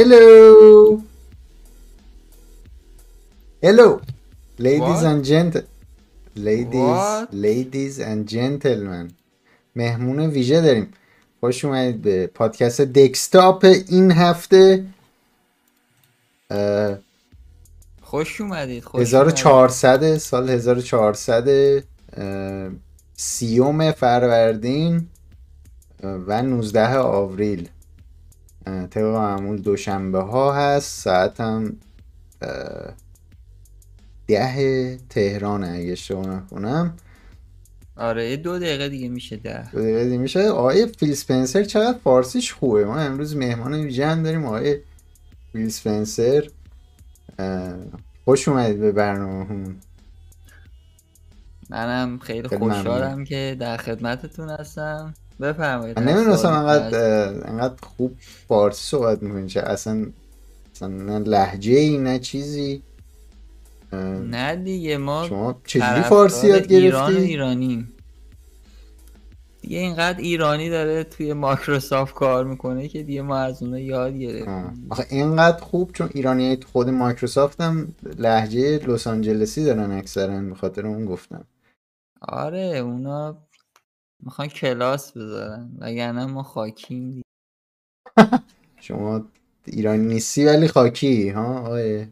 Hello. Hello. Ladies What? and gent Ladies, What? ladies and gentlemen مهمون ویژه داریم خوش اومدید به پادکست دکستاپ این هفته اه، خوش اومدید خوش 1400 سال 1400 اه، سیوم فروردین اه، و 19 آوریل طبق معمول دوشنبه ها هست ساعت هم ده تهران اگه اشتباه نکنم. آره یه دو دقیقه دیگه میشه ده. دو دقیقه دیگه میشه. آقای فیل سپنسر چقدر فارسیش خوبه؟ ما امروز مهمان هم داریم. آقای فیل سپنسر خوش اومدید به برنامه منم خیلی خوشحالم. که در خدمتتون هستم. بفرمایید نمی‌دونستم انقدر انقدر خوب فارسی صحبت می‌کنی چه اصلا اصلا نه لحجه ای نه چیزی. نه دیگه ما شما چجوری فارسی یاد ایران و گرفتی؟ ایرانیم. دیگه اینقدر ایرانی داره توی مایکروسافت کار می‌کنه که دیگه ما از اونها یاد. گرفتیم. آخه اینقدر خوب چون ایرانی خود مایکروسافت هم لحجه لس آنجلسی دارن اکثرا به خاطر اون گفتم. آره اونا می‌خوان کلاس بذارن وگرنه ما خاکیم. شما ایرانی نیستی ولی خاکی ها آقای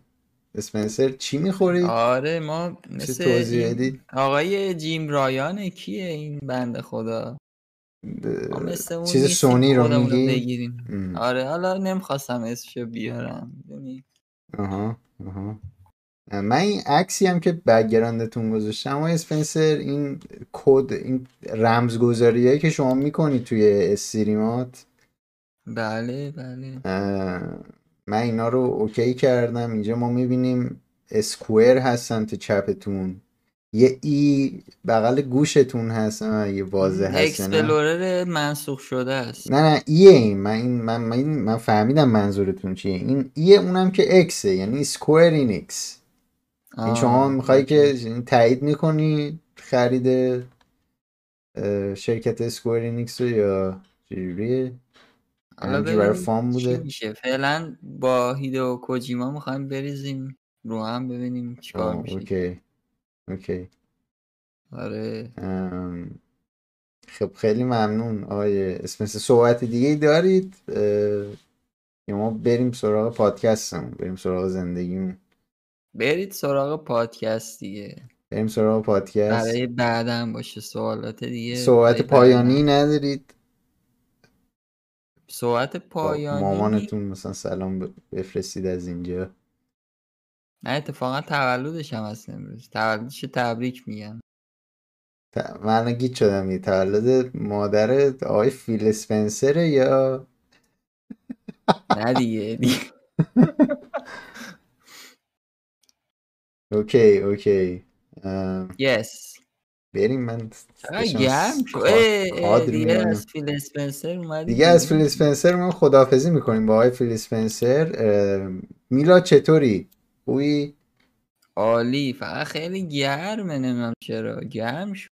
اسپنسر چی می‌خوری؟ آره ما مثل این؟ آقای جیم رایانه کیه این بنده خدا اون چیز سونی رو میگی؟ بگیریم ام. آره حالا نمی‌خواستم اسمشو بیارم می‌دونی؟ آها آها من این عکسی هم که بکگراندتون گذاشتم آقای اسپنسر این کد این رمزگذاریایی که شما می‌کنی توی استریمات؟ بله بله. من اینا رو اوکی کردم. اینجا ما می‌بینیم اسکوئر هست سمت چپتون. یه ای بغل گوشتون هست. یه واضح هست اکسپلورر منسوخ شده است. نه نه ایه این من این من من, فهمیدم منظورتون چیه. این ایه اونم که اکسه یعنی اسکوئر این اکس این شما آه، می‌خوای okay. که تایید می‌کنی خرید شرکت Square Enix رو یا همینجوری برای fun بوده؟ میشه. فعلا با هیدو کوجیما می‌خوایم بریزیم. رو هم ببینیم چیکار میشه. okay okay. آره. ام، خب خیلی ممنون. آقای اسمس صحبت دیگه ای دارید؟ اه، یا ما بریم سراغ پادکستمون بریم سراغ زندگیمون. برید سراغ پادکست دیگه. بریم سراغ پادکست. برای بعدم باشه سوالات دیگه صحبت پایانی. ندارید. صحبت با پایانی مامانتون مثلا سلام بفرستید از اینجا. نه اتفاقا تولدش هم هست امروز. تولدش تبریک میگم. ت- من گیت شدم یه تولد مادر آقای فیل اسپنسره یا؟ نه دیگه دیگه. okay okay yes بریم من گرم دیگه. از فیل اسپنسر دیگه از. فیل اسپنسر ما خداحافظی می‌کنیم با آقای فیل اسپنسر میلا چطوری؟ خوبی؟ عالی. فقط خیلی گرمه نمی‌دونم چرا. گرم شد.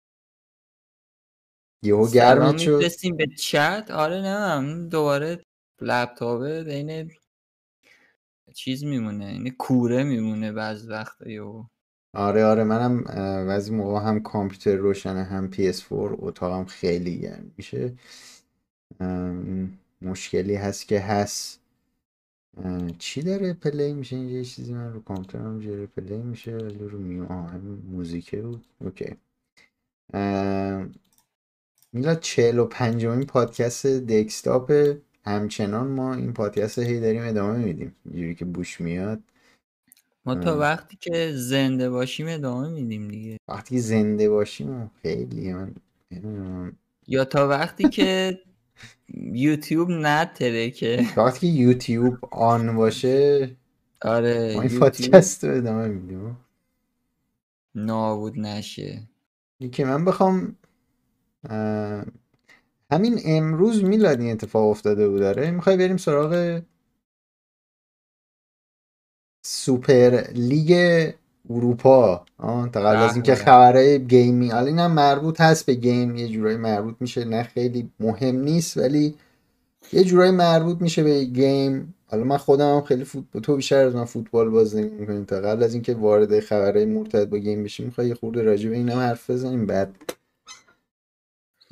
یهو گرمت شد. به چت. آره نمی‌دونم. دوباره لپتاپه بین چیز میمونه این کوره میمونه بعض وقتا یهو. آره آره منم بعضی موقع هم کامپیوتر روشنه هم PS4 اتاقم خیلی گرم میشه. مشکلی هست که هست. چی داره play میشه اینجا؟ یه چیزی من رو کامپیوترم داره play میشه ولی رو mute همین موزیکه بود. اوکی. میلاد چهل و پنجمین پادکست دکستاپ همچنان ما این پادکست رو هی داریم ادامه میدیم. اینجوری که بوش میاد ما تا. وقتی که زنده باشیم ادامه میدیم دیگه. وقتی که زنده باشیم خیلی من. یا تا وقتی که یوتیوب نتره که. وقتی که یوتیوب آن باشه آره ما این پادکست رو ادامه میدیم. نابود نشه. که من بخوام همین امروز میلاد این اتفاق افتاده بود داره می‌خوای بریم سراغ سوپر لیگ اروپا. تا قبل از اینکه به به. خبرهای game ی حالا اینم مربوط هست به game یه جورایی مربوط میشه نه خیلی مهم نیست ولی یه جورایی مربوط میشه به game. حالا من خودم هم خیلی فوتبال تو بیشتر از من فوتبال بازی می‌کنیم تا قبل از اینکه وارد خبرهای مرتبط با game بشیم می‌خوای یه خورده راجع به اینم حرف بزنیم؟ بعد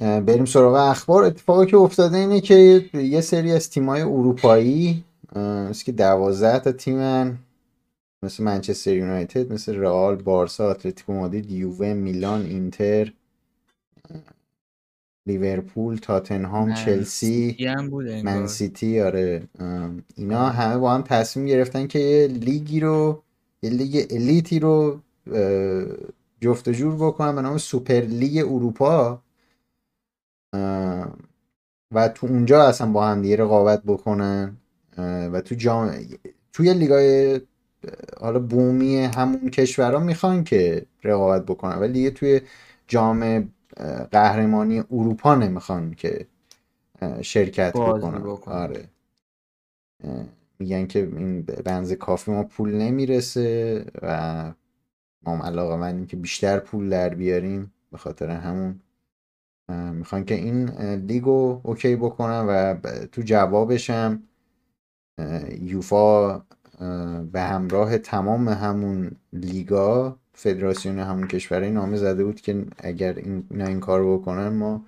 بریم سراغ اخبار. اتفاقی که افتاده اینه که یه سری از تیمای اروپایی مثل که دوازده تا تیمن مثل منچستر یونایتد مثل رئال بارسا اتلتیکو مادرید یووه میلان اینتر لیورپول تاتنهام چلسی من سیتی آره. اینا همه با هم تصمیم گرفتن که یه لیگی رو یه لیگ elite ی رو جفت جور بکنن. به نام سوپر لیگ اروپا. و تو اونجا اصلا با هم دیگه رقابت بکنن و تو جام توی لیگای حالا بومی همون کشورها می‌خوان که رقابت بکنن ولی دیگه توی جام قهرمانی اروپا نمی‌خوان که شرکت بکنن. آره. میگن که این بنز کافی ما پول نمی‌رسه و ما علاقه من که بیشتر پول در بیاریم به خاطر همون می‌خوان که این لیگو اوکی بکنن و تو جوابشم یوفا به همراه تمام همون لیگا فدراسیون همون کشورهای نامه زده بود که اگر این این کار بکنن ما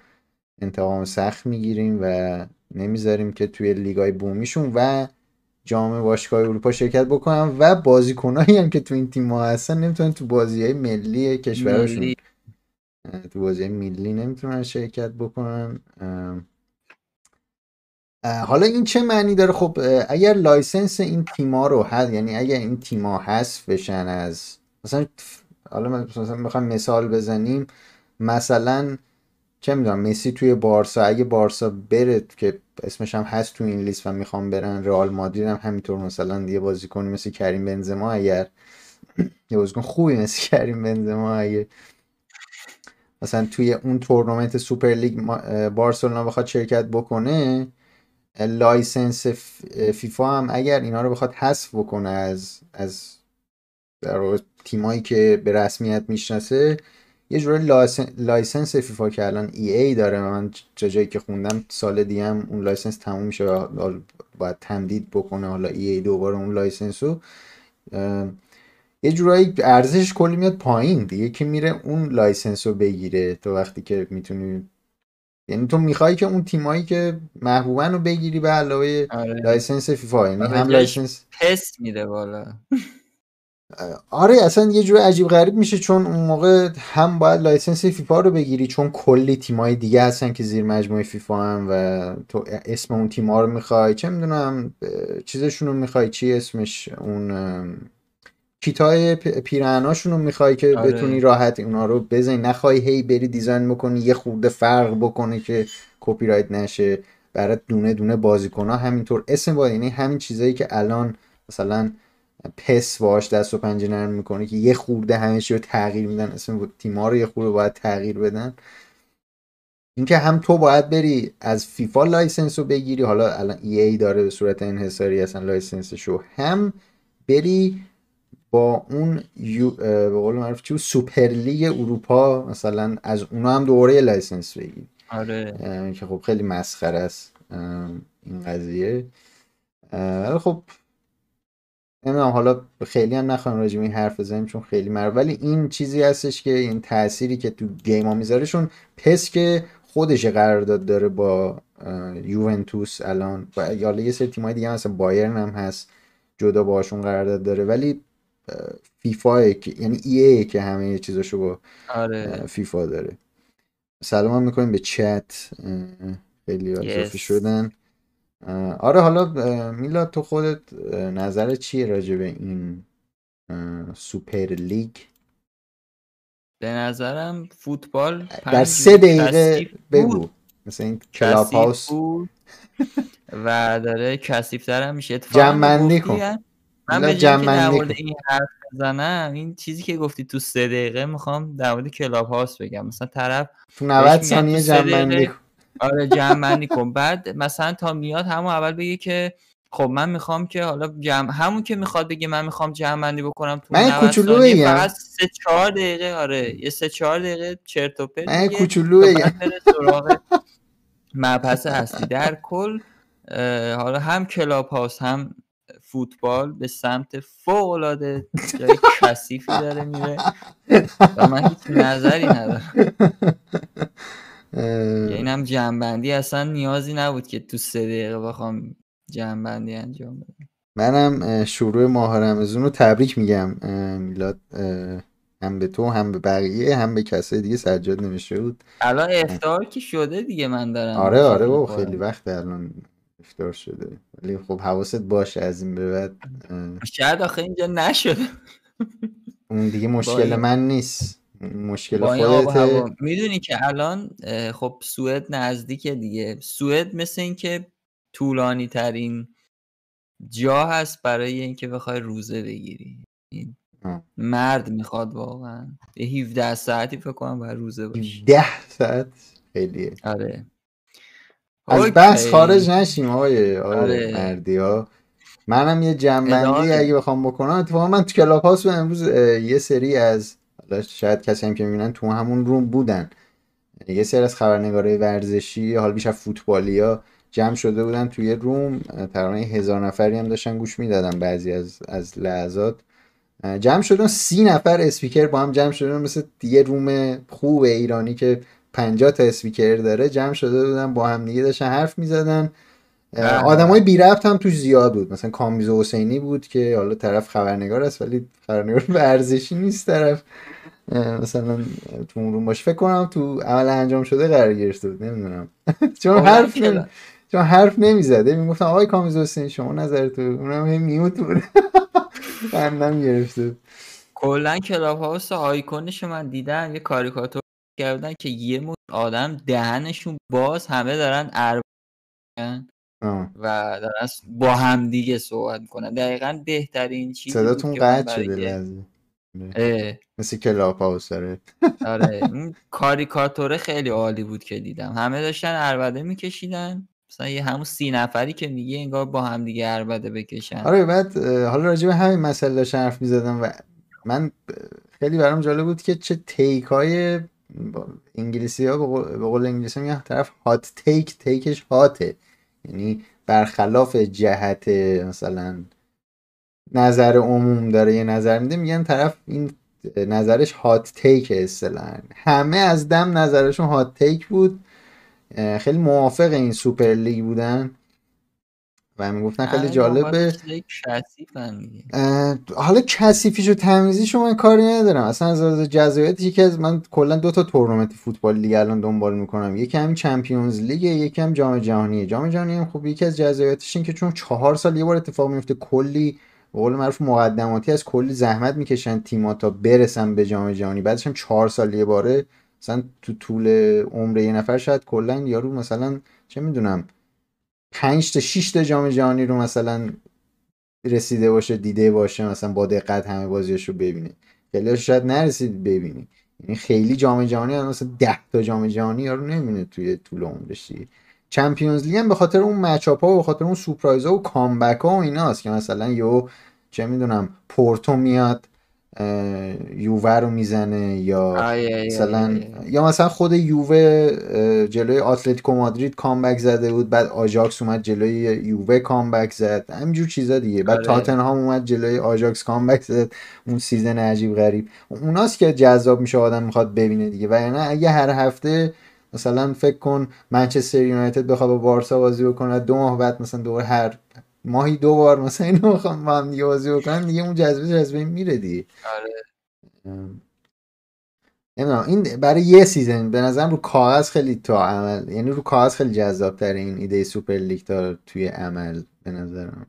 انتقام سخت می‌گیریم و نمی‌ذاریم که توی لیگای بومیشون و جام باشگاه اروپا شرکت بکنن و بازیکنایی هم که تو این تیم ها هستن نمی‌تونن تو بازی های ملی کشورشون تو بازی ملی نمی‌تونن شرکت بکنن. حالا این چه معنی داره؟ خب اگر license این تیما رو هست یعنی اگر این تیما حذف بشن از مثلا حالا مثلا می‌خوام مثال بزنیم. مثلا چه می‌دونم مسی توی بارسا اگه بارسا بره که اسمش هم هست تو این لیست و می‌خوام برن رئال مادرید هم همینطور مثلا یه بازیکن مثل کریم بنزما اگر یه بازیکن خوبی مثل کریم بنزما اگه مثلا توی اون تورنمنت سوپر لیگ بارسلونا بخواد شرکت بکنه license فیفا هم اگر اینا رو بخواد حذف بکنه از از در تیمایی که به رسمیت می‌شناسه یه جوری license فیفا که الان EA داره. من جایی که خوندم سال دیگه هم اون license تموم میشه باید تمدید بکنه. حالا EA دوباره اون license رو یه جورایی ارزش کلی میاد پایین دیگه. که میره اون license رو بگیره تو وقتی که می‌تونی. یعنی تو می‌خوای که اون تیمایی که محبوبن رو بگیری به علاوه آره. license فیفا. یعنی هم license پست میده بالا. آره اصلا یه جور عجیب غریب میشه چون اون موقع هم باید license فیفا رو بگیری چون کلی تیمای دیگه هستن که زیر مجموعه فیفا هم و تو اسم اون تیما رو می‌خوای. چه می‌دونم چیزشون رو می‌خوای. چی اسمش؟ اون کیتای پیرهناشون رو می‌خوای که آره. بتونی راحت اونا رو بزنی. نخوای هی بری design بکنی یه خورده فرق بکنه که کپی رایت نشه. برای دونه دونه بازیکن ها همینطور اسم باید یعنی همین چیزایی که الان مثلا PES باش دست و پنجه نرم می‌کنه که یه خورده همه رو تغییر میدن. اسم تیما رو یه خورده باید تغییر بدن. اینکه هم تو باید بری از فیفا license رو بگیری. حالا الان EA داره به صورت انحصاری اصلا license ش رو هم بری با اون یو به قول معروف چی سوپر لیگ اروپا مثلا از اونا هم دوباره license بگیری آره. که خب خیلی مسخره است این قضیه. خب نمی‌دونم حالا خیلی هم نخواهم راجع این حرف بزنیم چون خیلی مر ولی این چیزی هستش که این تأثیری که تو game ها می‌ذاره چون PES که خودش قرارداد داره با یوونتوس الان. و یه سری تیمای دیگه هم هست بایرن هم هست جدا باشون قرارداد داره. ولی فیفا که یعنی ای ای که همه چیزاشو با آره. فیفا داره. سلام هم می‌کنیم به چت خیلی اضافه شدن. آره حالا میلاد تو خودت نظر چیه راجع به این سوپر لیگ؟ به نظرم فوتبال در سه دقیقه بگو. مثل این کلاب هاوس و داره کثیفتر هم میشه. جمع کن. من به در مورد این حرف بزنم این چیزی که گفتی تو سه دقیقه می‌خوام در مورد کلاب هاوس بگم. مثلا طرف تو 90 ثانیه جمع آره جمع کن. بعد مثلا تا میاد همون اول بگه که خب من می‌خوام که حالا جمع همون که می‌خواد بگه من می‌خوام جمع بندی بکنم تو من کوچولویی فقط 3 4 دقیقه آره یه 3 4 دقیقه چرت و پرت من کوچولویی مبحث اصلی در کل حالا هم کلاب هاست هم فوتبال به سمت فوق العاده جای کثیفی داره میره و من هیچ نظری ندارم. این هم جنبندی اصلا نیازی نبود که تو سه دقیقه بخوام جنبندی انجام بدم. منم شروع ماه رمزون رو تبریک میگم میلاد هم به تو هم به بقیه هم به کسای دیگه سجاد نمیشه بود. الان افتار که شده دیگه من دارم. آره آره و خیلی وقت الان. افتار شده. ولی خب حواست باشه از این به بعد شاید آخه اینجا نشده اون دیگه مشکل من نیست. مشکل خودت می‌دونی که الان خب سوئد نزدیکه دیگه. سوئد مثل اینکه طولانی ترین جا هست برای اینکه بخوای روزه بگیری. مرد می‌خواد واقعا. یه 17 ساعتی فکر کنم باید روزه باشه 10 ساعت؟ خیلیه. آره. از بحث خارج نشیم آقای آره. مردی ها منم یه جنبندی اگه بخوام بکنم اتفاقا من تو کلاب هاوس امروز یه سری از شاید کسی هم که می‌بینن تو همون روم بودن. یه سری از خبرنگارای ورزشی حال بیشتر فوتبالی ها جمع شده بودن توی روم. تقریبا هزار نفری هم داشتن گوش می‌دادن بعضی از از لحظات. جمع شدن سی نفر اسپیکر با هم جمع شدن مثل دیگه روم خوب ایرانی که 50 تا اسپیکر داره جمع شده بودن با هم دیگه داشتن حرف می‌زدن. های بی ربط هم توش زیاد بود. مثلا کامیز حسینی بود که حالا طرف خبرنگار است ولی خبرنگار ورزشی نیست طرف. مثلا تو اون روم باشه. فکر کنم تو عمل انجام شده قرار گرفته بود نمی‌دونم. چون حرف نمی... چون حرف نمی‌زده. می‌گفتم آقای کامیز حسینی شما نظرت اونم هم میوت بود خندم گرفته کلا کلاب هاوس آیکونش من دیدم یه کاریکاتور کردن که یه مشت آدم دهنشون باز همه دارن ارب و دارن با هم دیگه صحبت می‌کنن. دقیقا بهترین چیزی صداتون قطع شده مثل کلاب هاوس داره. آره. اون کاریکاتوره خیلی عالی بود که دیدم. همه داشتن عربده میکشیدن. مثلا یه همون سی نفری که میگه انگار با هم دیگه عربده بکشن. آره بعد حالا راجع به همین مسئله داشتن حرف می‌زدم و من خیلی برام جالب بود که چه تیک های انگلیسی ها به قول انگلیسی میگن طرف هات تیک تیکش هاته یعنی برخلاف جهت مثلا نظر عموم داره یه نظر میده میگن طرف این نظرش هات تیک اصطلاحا. همه از دم نظرشون هات تیک بود. خیلی موافق این سوپر لیگ بودن. و می‌گفتن خیلی جالبه. حالا کثیفیش و تمیزیش من کاری ندارم. اصلا از از جذابیت یکی از من کلا دو تا تورنمنت فوتبال لیگ الان دنبال می‌کنم. یکی هم چمپیونز لیگ یکی هم جام جهانیه جام جهانی هم خب یکی از جذابیتش این که چون چهار سال یه بار اتفاق میفته کلی به قول معروف مقدماتی از کلی زحمت می‌کشن تیم‌ها تا برسن به جام جهانی. بعدش هم چهار سال یه باره مثلا تو طول عمر یه نفر شاید کلا یارو مثلا چه می‌دونم 5 تا 6 تا جام جهانی رو مثلا رسیده باشه دیده باشه مثلا با دقت همه بازیش رو ببینه. خیلی شاید نرسید ببینی. یعنی خیلی جام جهانی مثلا 10 تا جام جهانی یارو نمی‌بینه توی طول عمرش چمپیونز لیگ هم به خاطر اون مچاپ ها و به خاطر اون سورپرایز ها و کامبک ها و ایناست که مثلا یو چه می‌دونم پورتو میاد. یووه رو می‌زنه یا مثلا یا مثلا خود یووه جلوی اتلتیکو مادرید comeback زده بود بعد آژاکس اومد جلوی یووه comeback زد. همینجور چیزا دیگه. بعد آره. تاتنهام اومد جلوی آژاکس comeback زد. اون season عجیب غریب. اوناست که جذاب میشه آدم می‌خواد ببینه دیگه. و یعنی اگه هر هفته مثلا فکر کن منچستر یونایتد بخواد با بارسا بازی بکنه دو ماه بعد مثلا دور هر ماهی دو بار مثلا اینو بخوام با هم دیگه بازی بکنن دیگه اون جذبه جذبه میره دیگه. آره. این برای یه season به نظرم رو کاغذ خیلی تو عمل یعنی رو کاغذ خیلی جذاب تر این ایده سوپر لیگ تا توی عمل به نظرم.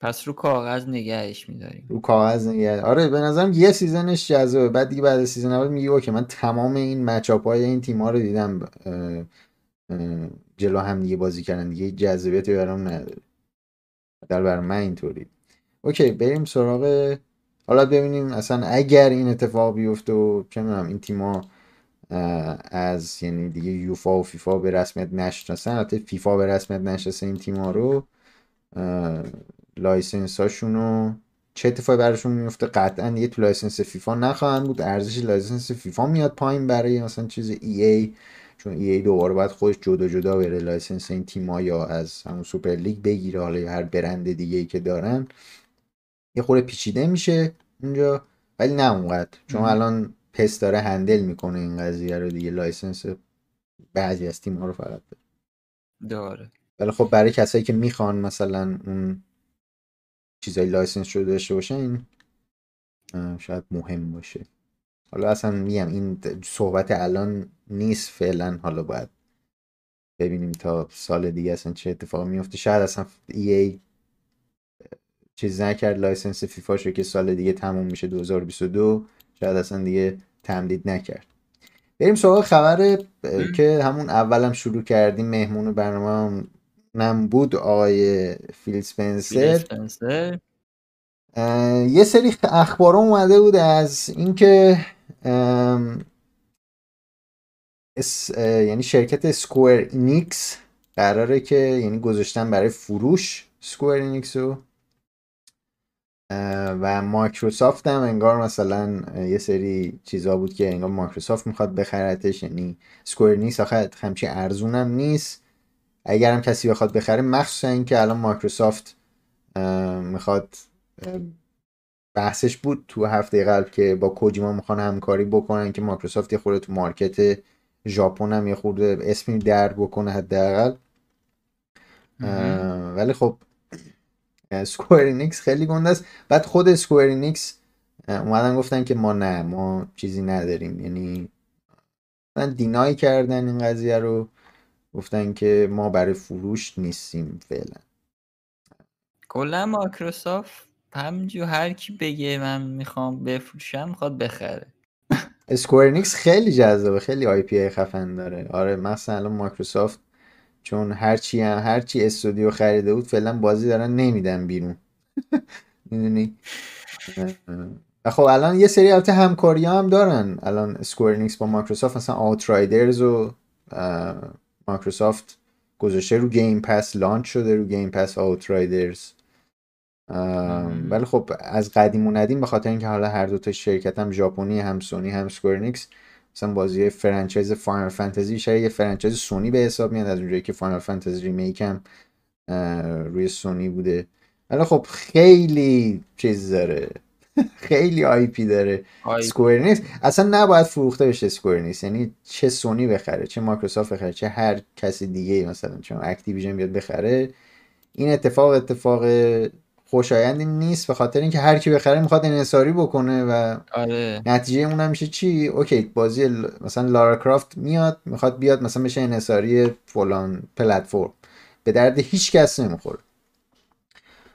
پس رو کاغذ نگهش میداریم. رو کاغذ نگه آره به نظرم یه season ش جذابه بعد دیگه بعد season اول میگه okay من تمام این matchup های این تیم ها رو دیدم جلو هم دیگه بازی کردن دیگه جذابیتی برام نداره. در بر من اینطوری. Okay بریم سراغ حالا ببینیم اصلا اگر این اتفاق بیفته و چه می‌دونم این تیما از یعنی دیگه یوفا و فیفا به رسمیت نشناسن البته فیفا به رسمیت نشناسه این تیما رو license هاشونو چه اتفاقی براشون میفته قطعا دیگه تو license فیفا نخواهند بود ارزش license فیفا میاد پایین برای مثلا چیز EA چون EA دوباره باید خودش جدا جدا بره license این تیما یا از همون سوپر لیگ بگیره. حالا هر برند دیگه ای که دارن یه خورده پیچیده میشه اونجا ولی نه اونقدر. چون الان PES داره handle می‌کنه این قضیه رو دیگه. License بعضی از تیم ها رو فقط داره. ولی خب برای کسایی که می‌خوان مثلا اون چیزای license شده داشته باشن این شاید مهم باشه. حالا اصلا میم این صحبت الان نیست فعلا. حالا باید ببینیم تا سال دیگه اصلا چه اتفاق میفته. شاید اصلا EA چیز نکرد license فیفا شو که سال دیگه تموم میشه 2022 شاید اصلا دیگه تمدید نکرد. بریم سراغ خبر که همون اولم شروع کردیم. مهمون برنامه نم بود آقای فیل اسپنسر. یه سری اخبار اومده بود از اینکه یعنی شرکت Square Enix قراره که یعنی گذاشتن برای فروش Square Enix رو. و مایکروسافت هم انگار مثلا یه سری چیزا بود که انگار مایکروسافت می‌خواد بخرتش یعنی Square Enix آخه همچی هم نیست. اگر هم کسی بخواد بخره مخصوصا اینکه الان مایکروسافت می‌خواد بحثش بود تو هفته قبل که با کوجیما می‌خوان همکاری بکنن که مایکروسافت یه خورده تو market ژاپن هم یه خورده اسمی در بکنه حداقل. ولی خب Square Enix خیلی گنده است. بعد خود Square Enix اومدن گفتن که ما نه ما چیزی نداریم. یعنی من deny کردن این قضیه رو. گفتن که ما برای فروش نیستیم فعلا. کلا مایکروسافت همجور هر کی بگه من می‌خوام بفروشم می‌خواد بخره. Square Enix خیلی جذابه خیلی IP های خفن داره. آره مثلا مایکروسافت چون هرچی هم هرچی استودیو خریده بود فعلا بازی دارن نمیدن بیرون. می‌دونی؟ خب الان یه سری البته همکاری هم دارن. الان Square Enix با مایکروسافت مثلا Outriders و مایکروسافت گذاشته رو Game Pass launch شده رو Game Pass Outriders. ولی خب از قدیم و ندیم به خاطر اینکه حالا هر دو تا شرکت هم ژاپنی هم سونی هم Square Enix مثلا بازی franchise Final Fantasy شاید یه franchise سونی به حساب میاد از اونجایی که Final Fantasy remake هم روی سونی بوده. ولی خب خیلی چیز داره. خیلی IP داره. Square Enix اصلا نباید فروخته بشه Square Enix یعنی چه سونی بخره چه مایکروسافت بخره چه هر کسی دیگه مثلا چون Activision بیاد بخره. این اتفاق اتفاق خوشایندی نیست به خاطر اینکه هر کی بخره می‌خواد انحصاری بکنه و آره. نتیجه اون هم میشه چی؟ Okay بازی مثلا لارا کرافت میاد می‌خواد بیاد مثلا بشه انحصاری فلان پلتفرم. به درد هیچ کس نمی‌خوره.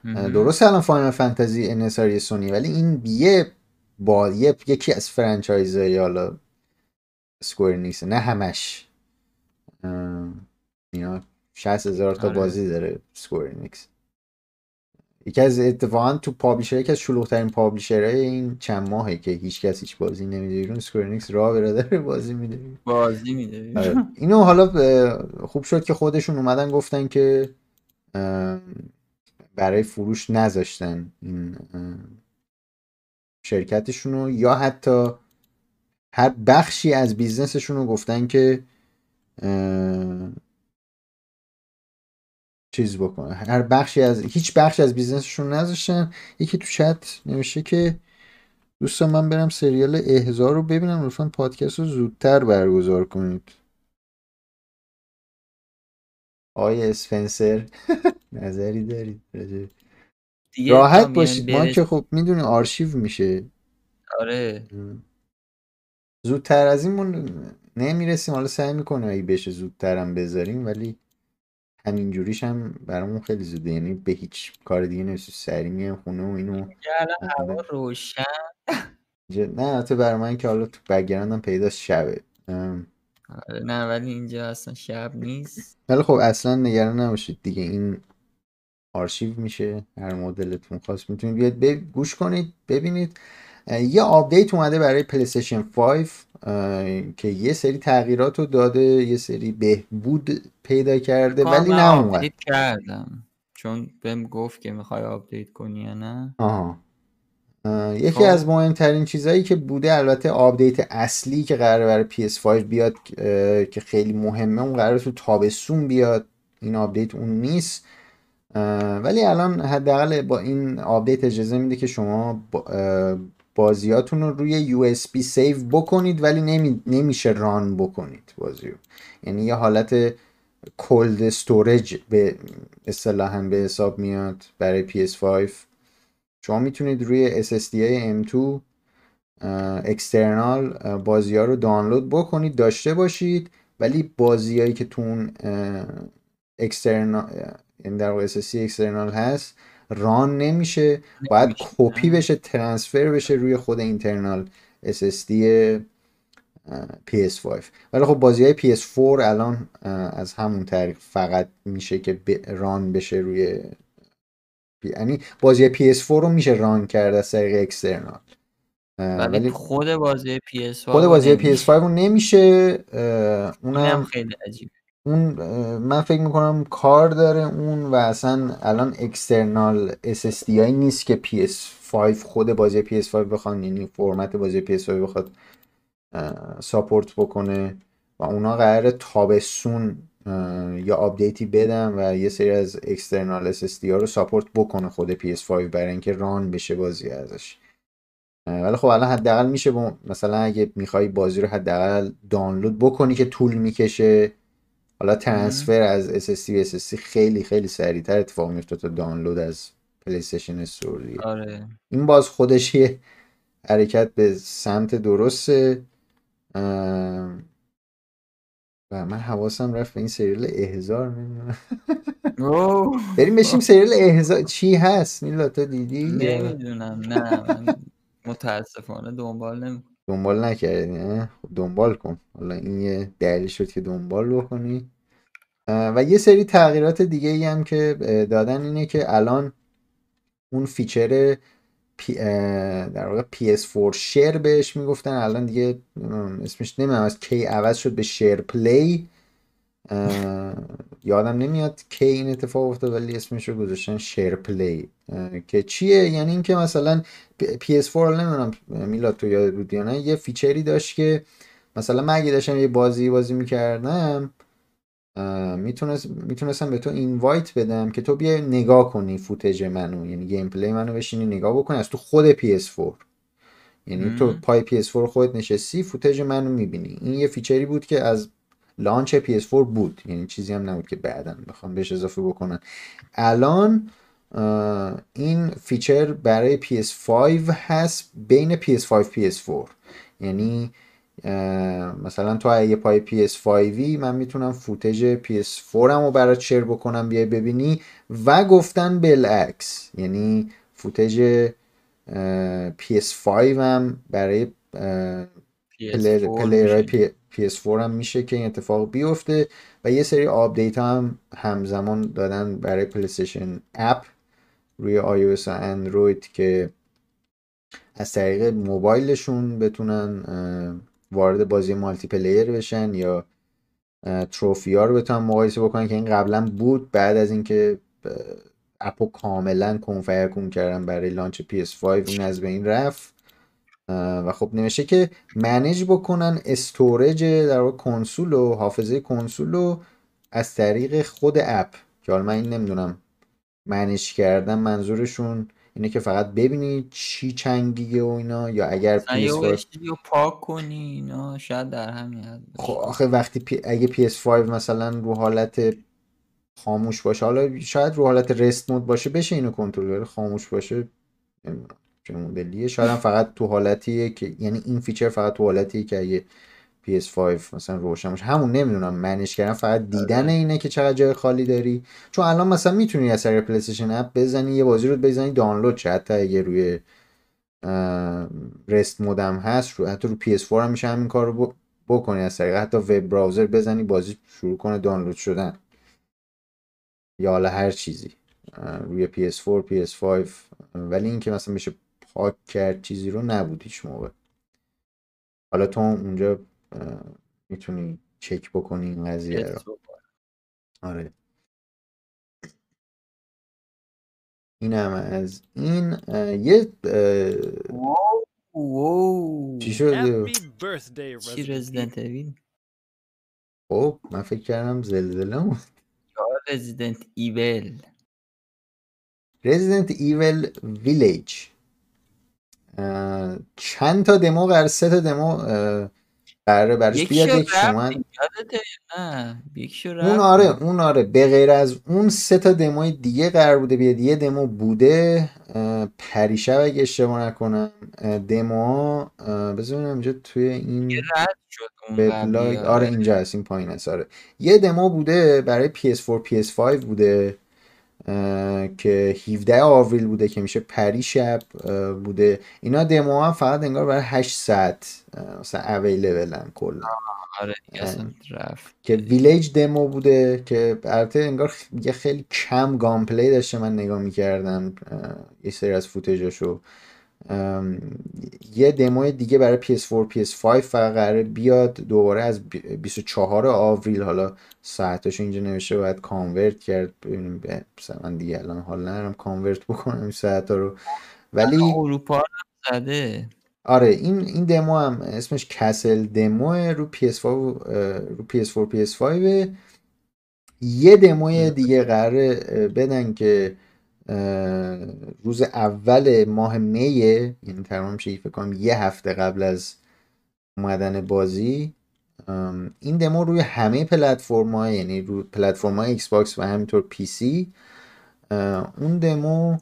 درست الان Final Fantasy انحصاری سونی ولی این یه با یکی از franchise حالا Square Enix نه همش. اینا 60 هزار تا آره. بازی داره Square Enix. یکی از اتفاقا تو publisher یکی از شلوغترین publisher های این چند ماهه که هیچ کس هیچ بازی نمیده بیرون. Square Enix راه به راه داره بازی میده بازی میده آره. اینو حالا خوب شد که خودشون اومدن گفتن که برای فروش نذاشتن این شرکتشون رو یا حتی هر بخشی از business شون رو گفتن که چیز بکنه هر بخشی از هیچ بخشی از business شون نذاشتن. یکی تو چت نوشته که دوستان من برم سریال احضار رو ببینم. لطفا پادکست رو زودتر برگزار کنید. آقای اسپنسر نظری دارید راحت باشید. ما که خب می‌دونی آرشیو میشه. آره. زودتر از این نمی‌رسیم. حالا سعی می‌کنه اگه بشه زودترم بذاریم ولی همینجوریش هم برامون خیلی زوده. یعنی به هیچ کار دیگه نمیشه سری میام خونه و اینو هوا روشن. نه تو برای من که حالا تو بگراندم پیداست شبه. آره نه ولی اینجا اصلا شب نیست. ولی خب اصلا نگران نباشید دیگه. این آرشیو میشه. هر مدلتون خواست می‌تونید بیاد گوش کنید ببینید. یه update اومده برای پلی استیشن 5 که یه سری تغییرات رو داده یه سری بهبود پیدا کرده ولی نه اومد کردم. چون بهم گفت که می‌خوای update کنی یا نه. آها. یکی خب. از مهمترین چیزهایی که بوده البته update اصلی که قراره برای PS5 بیاد که خیلی مهمه اون قراره تو تابستون بیاد. این update اون نیست. ولی الان حداقل با این آپدیت اجازه میده که شما بازیاتون رو روی USB save بکنید ولی نمی... نمیشه run بکنید بازی رو. یعنی یه حالت cold storage به اصطلاحا به حساب میاد برای PS5 شما می‌تونید روی SSD M2 external بازی ها رو دانلود بکنید داشته باشید ولی بازیایی که تو اون external این در SSD external هست run نمیشه باید. کپی بشه transfer بشه روی خود internal SSD اه، PS5 ولی خب بازی های PS4 الان از همون طریق فقط میشه که run بشه روی یعنی بازی PS4 رو میشه run کرد از طریق external اه، ولی خود بازی PS5 خود بازی نمیشه. PS5 رو نمیشه اونم خیلی عجیب اون من فکر می‌کنم کار داره اون و اصلا الان external SSD هایی نیست که PS5 خود بازی PS5 بخوان یعنی فرمت بازی PS5 بخواد support بکنه و اونا قراره تابستون یا آپدیتی بدن و یه سری از external SSD ها رو support بکنه خود PS5 برای اینکه run بشه بازی ازش. ولی خب الان حداقل میشه با مثلا اگه می‌خوای بازی رو حداقل دانلود بکنی که طول می‌کشه حالا ترانسفر از SSD به SSD خیلی خیلی سریعتر اتفاق میفته تا دانلود از پلی استیشن استور دیگه. آره. این باز خودش یه حرکت به سمت درسته. و من حواسم رفت به این سریال احزار نمی‌دونم. بریم بشیم سریال احزار. چی هست؟ میلا تو دیدی؟ نمی‌دونم نه. من متاسفانه دنبال نمی دنبال نکردی نه خب دنبال کن. حالا این یه دلیل شد که دنبال بکنی. و یه سری تغییرات دیگه ای هم که دادن اینه که الان اون feature پی در واقع PS4 share بهش می‌گفتن. الان دیگه اسمش نمی‌دونم از کی عوض شد به Share Play یادم نمیاد کی این اتفاق افتاد ولی اسمش رو گذاشتن Share Play. که چیه؟ یعنی اینکه مثلا پی- PS4 رو نمی‌دونم میلاد تو یادت بود یا نه یه feature ی داشت که مثلا من اگه داشتم یه بازی بازی می‌کردم می‌تونست می‌تونستم به تو invite بدم که تو بیا نگاه کنی footage منو یعنی gameplay منو بشینی نگاه بکنی از تو خود PS4 یعنی تو. پای PS4 خودت نشستی footage منو می‌بینی. این یه feature ی بود که از launch PS4 بود. یعنی چیزی هم نبود که بعدا بخوام بهش اضافه بکنن. الان این feature برای PS5 هست بین PS5 PS4 یعنی مثلا تو اگه پای PS5 من می‌تونم footage PS4 رو برات share بکنم بیای ببینی. و گفتن بالعکس. یعنی footage اه، PS5 هم برای player PS4 player های میشه. پی PS4 هم میشه که این اتفاق بیفته و یه سری آپدیت هم همزمان دادن برای پلیستیشن app روی iOS و اندروید که از طریق موبایلشون بتونن وارد بازی multiplayer بشن یا trophy ها رو بتونن مقایسه بکنن که این قبلا بود بعد از اینکه app و کاملا کنفیکون کردن برای launch PS5 این از بین رفت. و خب نمیشه که manage بکنن storage در واقع کنسول و حافظه کنسول رو از طریق خود app. که حالا من این نمی‌دونم manage کردن منظورشون اینه که فقط ببینی چی چند گیگه و اینا یا اگر مثلا یه PS5 چیزی رو پاک کنی اینا شاید در همین حد خب آخه وقتی پی... اگه PS5 مثلا رو حالت خاموش باشه حالا شاید رو حالت rest mode باشه بشه اینو کنترل خاموش باشه نمی‌دونم. چه مدلیه شاید هم فقط تو حالتیه که یعنی این feature فقط تو حالتیه که اگه PS5 مثلا روشن باشه. همون نمی‌دونم manage کردن. فقط دیدن آره. اینه که چقدر جای خالی داری. چون الان مثلا می‌تونی از طریق پلی استیشن app بزنی یه بازی رو بزنی دانلود شه. حتی اگه روی rest mode م هست رو حتی رو PS4 هم میشه همین کار رو بکنی از طریق. حتی web browser بزنی بازی شروع کنه دانلود شدن. یا حالا هر چیزی روی PS4 PS5 ولی اینکه مثلا میشه پاک کرد چیزی رو نبود هیچ موقع. حالا تو اونجا می‌تونی چک بکنی این قضیه رو. PS4. آره. اینم از این یه چی شده؟ چی رزیدنت اویل خب من فکر کردم زلزله بود. رزیدنت ایول رزیدنت ایول ویلیج چند تا دمو قرار سه تا دمو قراره برش بیاد یک شما اون آره اون آره به غیر از اون سه تا دموی دیگه قرار بوده بیاد. یه دمو بوده پریشب اگه اشتباه نکنم دمو بذارم اینجا توی این وبلاگ آره اینجا هست این پایین هست آره. یه دمو بوده برای PS4 PS5 بوده. که 17 آوریل بوده که میشه پری شب بوده. اینا دمو هم فقط انگار برای 8 ساعت مثلا اویلیبلن کلا. آره رفت. که ویلیج دمو بوده که البته انگار یه خیلی کم گام پلی داشته من نگاه می‌کردم یه سری از فوتجاشو یه دموی دیگه برای PS4 PS5 فقط قراره بیاد دوباره از 24 آوریل حالا ساعتش اینجا نوشته باید کانورت کرد. ببینیم مثلا من دیگه الان حال ندارم کانورت بکنم این ساعت رو. ولی اروپا زده. آره این این دمو هم اسمش کسل دمو رو PS4 رو PS4 PS5 یه دموی دیگه قراره بدن که روز اول ماه میه یعنی تقریبا میشه فکر کنم یه هفته قبل از اومدن بازی این دمو روی همه پلتفرم یعنی روی پلتفرم های ایکس باکس و همینطور پی سی اون دمو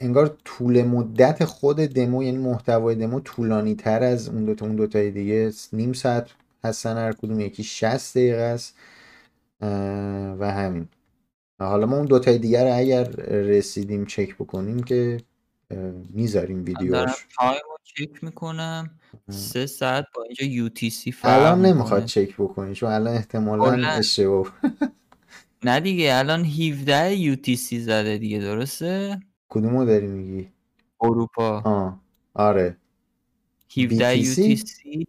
انگار طول مدت خود دمو یعنی محتوای دمو طولانی تر از اون دوتا اون دوتای دیگه نیم ساعت هستن هر کدوم یکی 60 دقیقه است و همین. حالا ما اون دوتای دیگر رو اگر رسیدیم چک بکنیم که می‌ذاریم ویدیوش time رو چک می‌کنم. سه ساعت با اینجا UTC الان نمی‌خواد چک بکنی چون الان احتمالا اشتباه. نه دیگه الان 17 UTC زده دیگه درسته؟ کدومو داری میگی؟ اروپا. آه. آره. 17 یو تی سی؟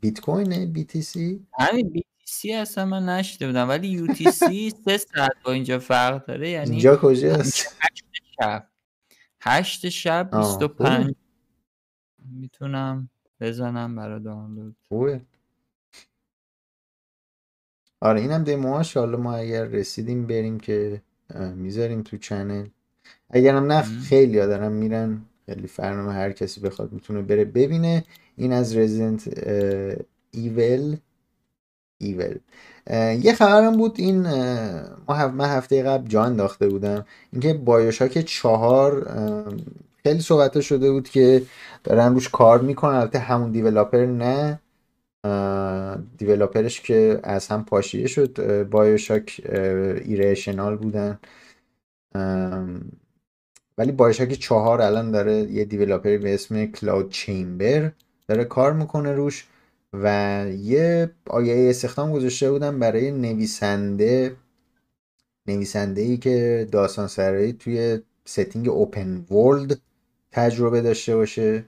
بیت تی سی؟ همین سی اصلا من نشده بودم ولی یو تی سی سه ساعت با اینجا فرق داره یعنی اینجا کجاست؟ هشت شب. هشت شب 25 می‌تونم بزنم برای دانلود. خوبه. آره اینم دموهاش. حالا ما اگر رسیدیم بریم که می‌ذاریم تو چنل. اگرم نه خیلی دارم میرن. خیلی فرنامه هر کسی بخواد می‌تونه بره. ببینه این از رزیدنت ایول ایول. یه خبرم بود این ما من هفته قبل جان انداخته بودم. اینکه بایوشاک چهار خیلی صحبت شده بود که دارن روش کار می‌کنن. البته همون دیولاپر نه. دیولاپرش که از هم پاشیه شد بایوشاک Irrational بودن. ولی بایوشاک چهار الان داره یه developer ی به اسم Cloud Chamber داره کار می‌کنه روش. و یه آگهی استخدام گذاشته بودن برای نویسنده نویسنده ای که داستان سرایی توی setting open world تجربه داشته باشه.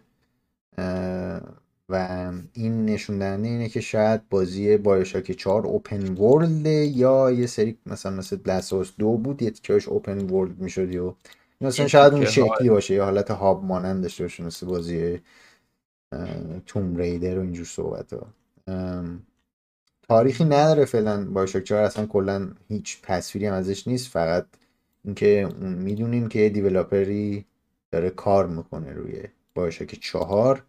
و این نشون دهنده اینه که شاید بازی بایوشاک 4 open world یا یه سری مثلا مثل بلاسوس دو بود یه تیکهش open world می‌شد و مثلا شاید اون شکلی باشه یا حالت هاب مانند داشته باشه مثل بازی توم ریدر و اینجور صحبت ها. تاریخی نداره فعلا بایوشاک 4 اصلا کلا هیچ تصویری هم ازش نیست. فقط اینکه می‌دونیم که دیولاپری داره کار می‌کنه روی بایوشاک 4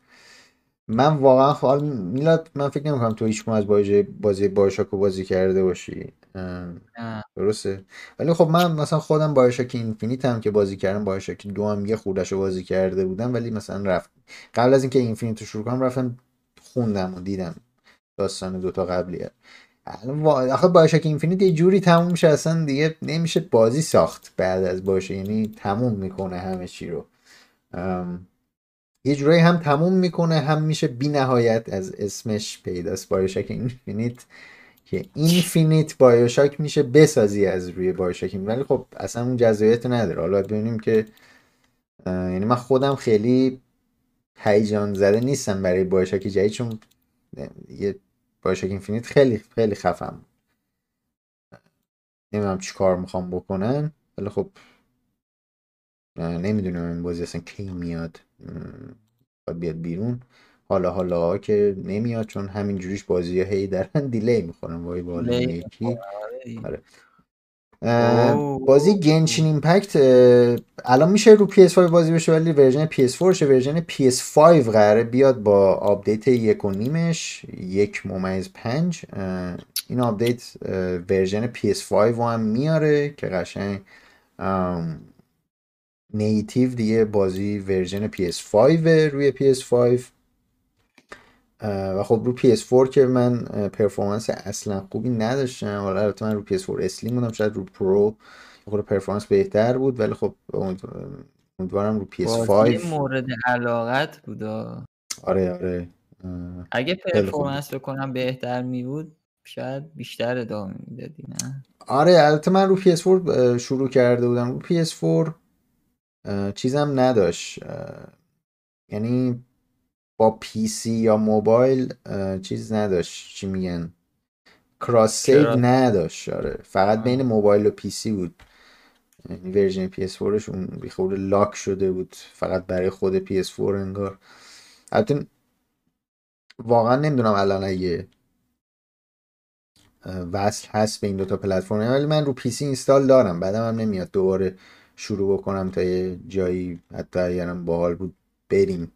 من واقعا حال میلاد من فکر نمی‌کنم تو هیچ از بازی بازی بایوشاک رو بازی کرده باشی. درسته. ولی خب من مثلا خودم BioShock Infinite هم که بازی کردم BioShock دو هم یه خوردش بازی کرده بودم ولی مثلا رفت. قبل از اینکه Infinite رو شروع کنم رفتم خوندم و دیدم داستان دوتا قبلی آخه BioShock Infinite یه جوری تموم میشه اصلا دیگه نمیشه بازی ساخت بعد ازش باشه یعنی تموم می‌کنه همه چی رو. یه جورایی هم تموم می‌کنه هم میشه بی نهایت از اسمش پیداست BioShock Infinite. که Infinite BioShock میشه بسازی از روی BioShock. ولی خب اصلا اون جذابیت نداره. حالا ببینیم که یعنی من خودم خیلی هیجان زده نیستم برای BioShock جدید چون یه BioShock Infinite خیلی خیلی خفم نمی‌دونم چی کار می‌خوام بکنن ولی خب نمی‌دونم این بازی اصلا کی میاد باید بیاد بیرون. حالا حالا که نمیاد چون همین جوریش بازی ها هی دارن delay می‌خورن وای بالا یکی. آره. بازی Genshin Impact الان میشه رو PS5 بازی بشه ولی version PS4 شه. version PS5 قراره بیاد با update یک و نیمش یک ممیز پنج. این update version PS5 هم میاره که قشنگ native دیگه بازی version PS5 روی PS5 و خب رو PS4 که من performance اصلا خوبی نداشتم. حالا البته من رو PS4 Slim بودم شاید رو Pro خود performance بهتر بود ولی خب امیدوارم رو PS5 بازی مورد علاقت بود آره آره. اگه performance بکنم بهتر می بود شاید بیشتر ادامه می‌دادی نه؟ آره البته من رو PS4 شروع کرده بودم. رو PS4 چیزم نداشت یعنی با PC یا موبایل چیز نداشت. چی میگن؟ cross save نداشت. آره. فقط بین موبایل و PC بود. یعنی version PS 4 اون بیخود lock شده بود. فقط برای خود PS 4 انگار. البته واقعا نمی‌دونم الان اگه وصل هست به این دوتا پلتفرم. ولی من رو PC install دارم. بعدم هم نمیاد دوباره شروع بکنم تا یه جایی حتی اگرم باحال بود بریم.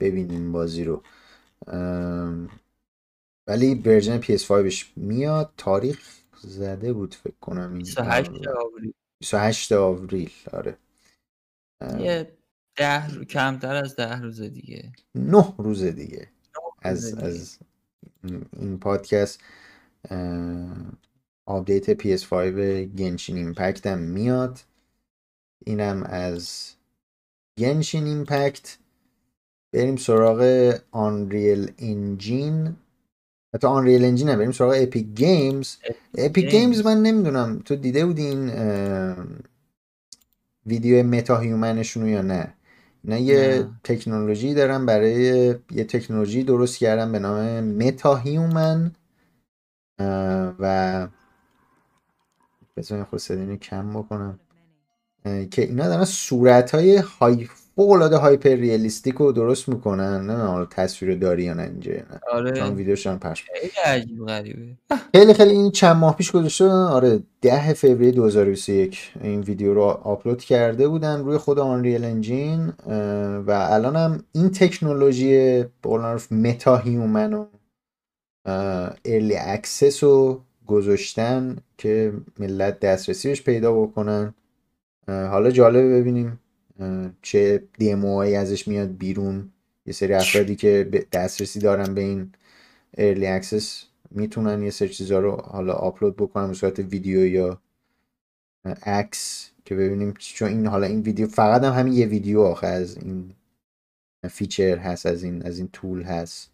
ببینیم بازی رو. ولی version PS5ش میاد. تاریخ زده بود فکر کنم این 28 آوریل. 28 آوریل آره. یه ده رو... کمتر از ده روز دیگه. نه روز دیگه. از از این پادکست update PS5 Genshin Impact هم میاد. اینم از Genshin Impact. بریم سراغ Unreal Engine حتی Unreal Engine بریم سراغ Epic Games Epic Games من نمی‌دونم. تو دیده بودی این ویدیو MetaHuman شون یا نه؟ اینا یه تکنولوژی دارن برای یه تکنولوژی درست کردن به نام MetaHuman. و بذارین خود صدینو کم بکنم. که اینا دارن صورت های های فوق العاده hyper realistic رو درست می‌کنن نه؟ حالا تصویر داری یا نه اینجا نه؟ آره. چون ویدیوش هم پخش خیلی عجیب غریبه. خیلی خیلی. این چند ماه پیش گذاشته آره 10 فوریه 2021 این ویدیو رو آپلود کرده بودن روی خود Unreal Engine و الان هم این تکنولوژی tool MetaHuman و early access رو گذاشتن که ملت دسترسی پیدا بکنن. حالا جالبه ببینیم چه دیموهایی ازش میاد بیرون. یه سری افرادی که دسترسی دارن به این early access می‌تونن یه سری چیزا رو حالا آپلود بکنن به صورت ویدیو یا عکس که ببینیم چون این حالا این ویدیو فقط هم همین یه ویدیو آخه از این feature هست از این از این tool هست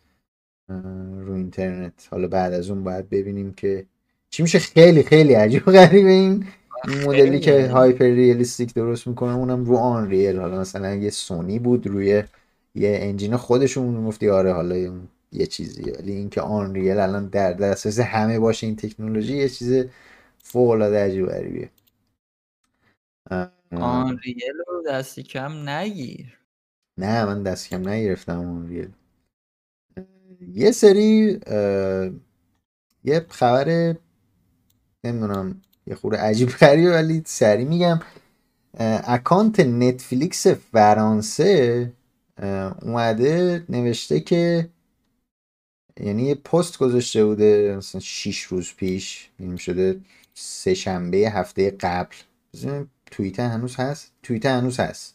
رو اینترنت. حالا بعد از اون باید ببینیم که چی میشه. خیلی خیلی عجیب غریبه این این. مدلی که hyper realistic درست می‌کنه اونم رو Unreal حالا مثلا یه سونی بود روی یه engine خودشون می‌گفتی آره حالا یه چیزی. ولی اینکه Unreal الان در دسترس همه باشه این تکنولوژی یه چیز فوق العاده عجیب غریبیه. آن ریل رو دستی کم نگیر. نه من دست کم نگرفتم آن ریل یه سری یه خبر نمی‌دونم یه خورده عجیب غریبه ولی سری میگم. اکانت نتفلیکس فرانسه اومده نوشته که یعنی یه پست گذاشته بوده مثلا 6 روز پیش این شده سه شنبه هفته قبل. توییتر هنوز هست؟ توییتر هنوز هست.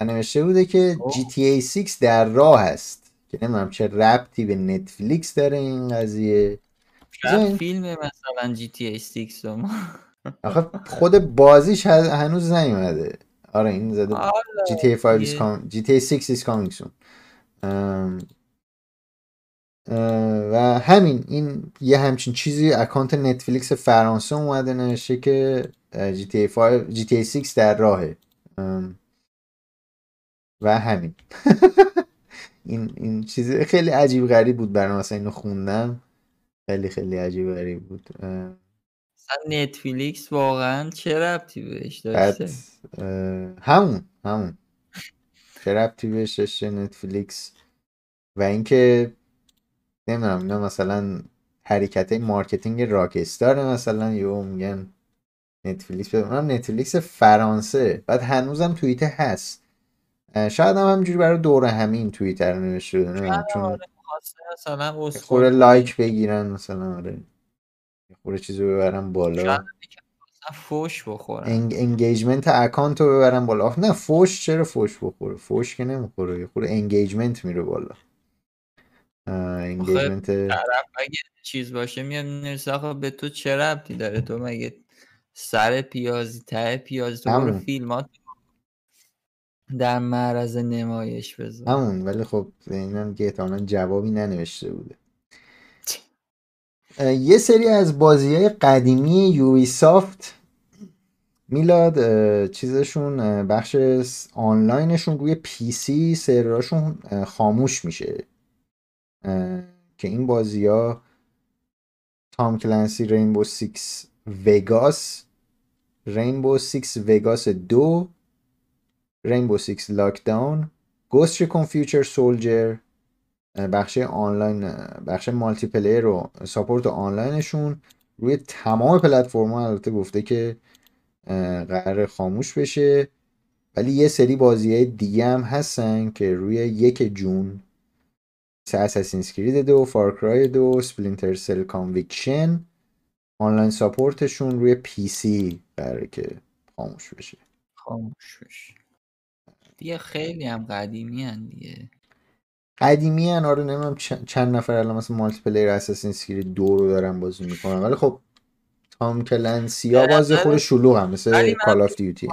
و نوشته بوده که GTA 6 در راه هست. که نمی‌دونم چه ربطی به نتفلیکس داره این قضیه. فیلم مثلا جی تی ای 6 آخه خود بازیش هنوز نیومده. آره این زده. GTA 5 is coming GTA 6 is coming soon و همین این یه همچین چیزی account Netflix فرانسه اومده نوشته که جی تی ای 5 جی تی ای 6 در راهه. و همین. این این چیز خیلی عجیب غریب بود برای مثلا اینو خوندم. خیلی خیلی عجیب غریب بود. اصلا Netflix واقعا چه ربطی بهش داشته؟ همون همون. چه ربطی بهش داشته Netflix؟ و اینکه نمی‌دونم اینا مثلا حرکت marketing Rockstar مثلا یهو میگن Netflix بده. اونم Netflix فرانسه بعد هنوزم توییتر هست. شاید هم همینجوری برای دور همین توییتر نوشته چون خواسته مثلا کنه. like بگیرن مثلا آره. خورده چیزو ببرن بالا. فوش بخورن. انگ انگیجمنت اکانت رو ببرن بالا. آخه نه فوش چرا فوش بخوره؟ فوش که نمی‌خوره. یه خورده engagement میره بالا. engagement طرف اگه چیز باشه میاد نویسه آقا به تو چه ربطی داره؟ تو مگه سر پیازی ته پیازی تو برو. فیلمات در معرض نمایش بذار. همون ولی خب اینم که احتمالا جوابی ننوشته بوده. یه سری از بازی های قدیمی Ubisoft میلاد چیزشون بخش آنلاینشون روی PC server اشون خاموش میشه. که این بازی ها Tom Clancy Rainbow Six Vegas Rainbow Six Vegas دو Rainbow Six Lockdown Ghost Recon Future Soldier بخش آنلاین بخش multiplayer رو support online شون روی تمام پلتفرم البته گفته که قرار خاموش بشه. ولی یه سری بازی دیگه هم هستن که روی یک June مثل Assassin's Creed دو Far Cry دو Splinter Cell Conviction online support شون روی PC قراره که خاموش بشه. خاموش بشه. دیگه خیلی هم قدیمی هن دیگه. قدیمی هن آره نمیم چند نفر الان مثلا multiplayer Assassin's Creed دو رو دارن بازی می‌کنن. ولی خب Tom Clancy ا به بازی نظر- خود شلوغ هم مثل Call of Duty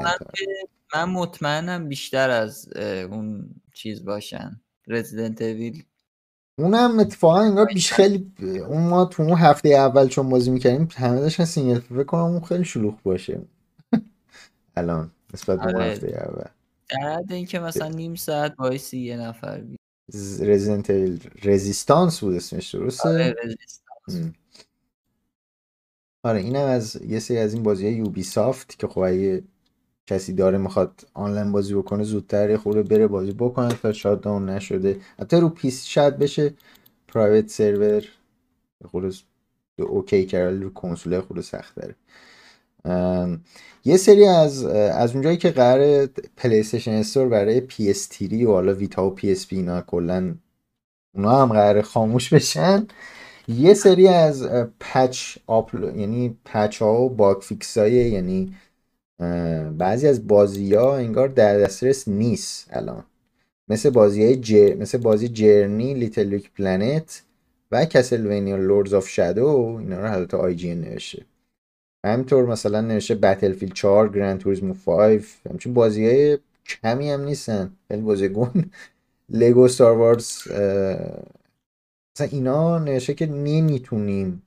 من مطمئنم بیشتر از اون چیز باشن. Resident Evil اونم اتفاقا انگار بیش خیلی اون ما تو اون هفته اول چون بازی می‌کردیم همه داشتن single فکر کنم اون خیلی شلوغ باشه. الان نسبت به آره. هفته اول. حد اینکه مثلا نیم ساعت وایسی یه نفر بی Resident Resistance بود اسمش درسته آره Resistance. ام. آره اینم از یه سری از این بازی های Ubisoft که خب اگه کسی داره می‌خواد آنلاین بازی بکنه زودتر یه خورده بره بازی بکنه تا shut down نشده حتی رو PC شاید بشه private server یه خورده okay کرد رو کنسول خورده سخت داره یه سری از از اونجایی که قرار PlayStation Store برای PS3 و حالا Vita و PSP اینا کلا اونا هم قرار خاموش بشن یه سری از patch آپل یعنی patch ها و bug fix های یعنی بعضی از بازی ها انگار در دسترس نیست الان. مثل بازی های جر... مثل بازی Journey Little Planet و Castlevania Lords of Shadow اینا رو حالت IG نوشته. همینطور مثلا نوشته Battlefield 4 Gran Turismo 5 همچون بازی های کمی هم نیستن. خیلی بازیگون Lego Star Wars مثلا اینا نوشته که نمی‌تونیم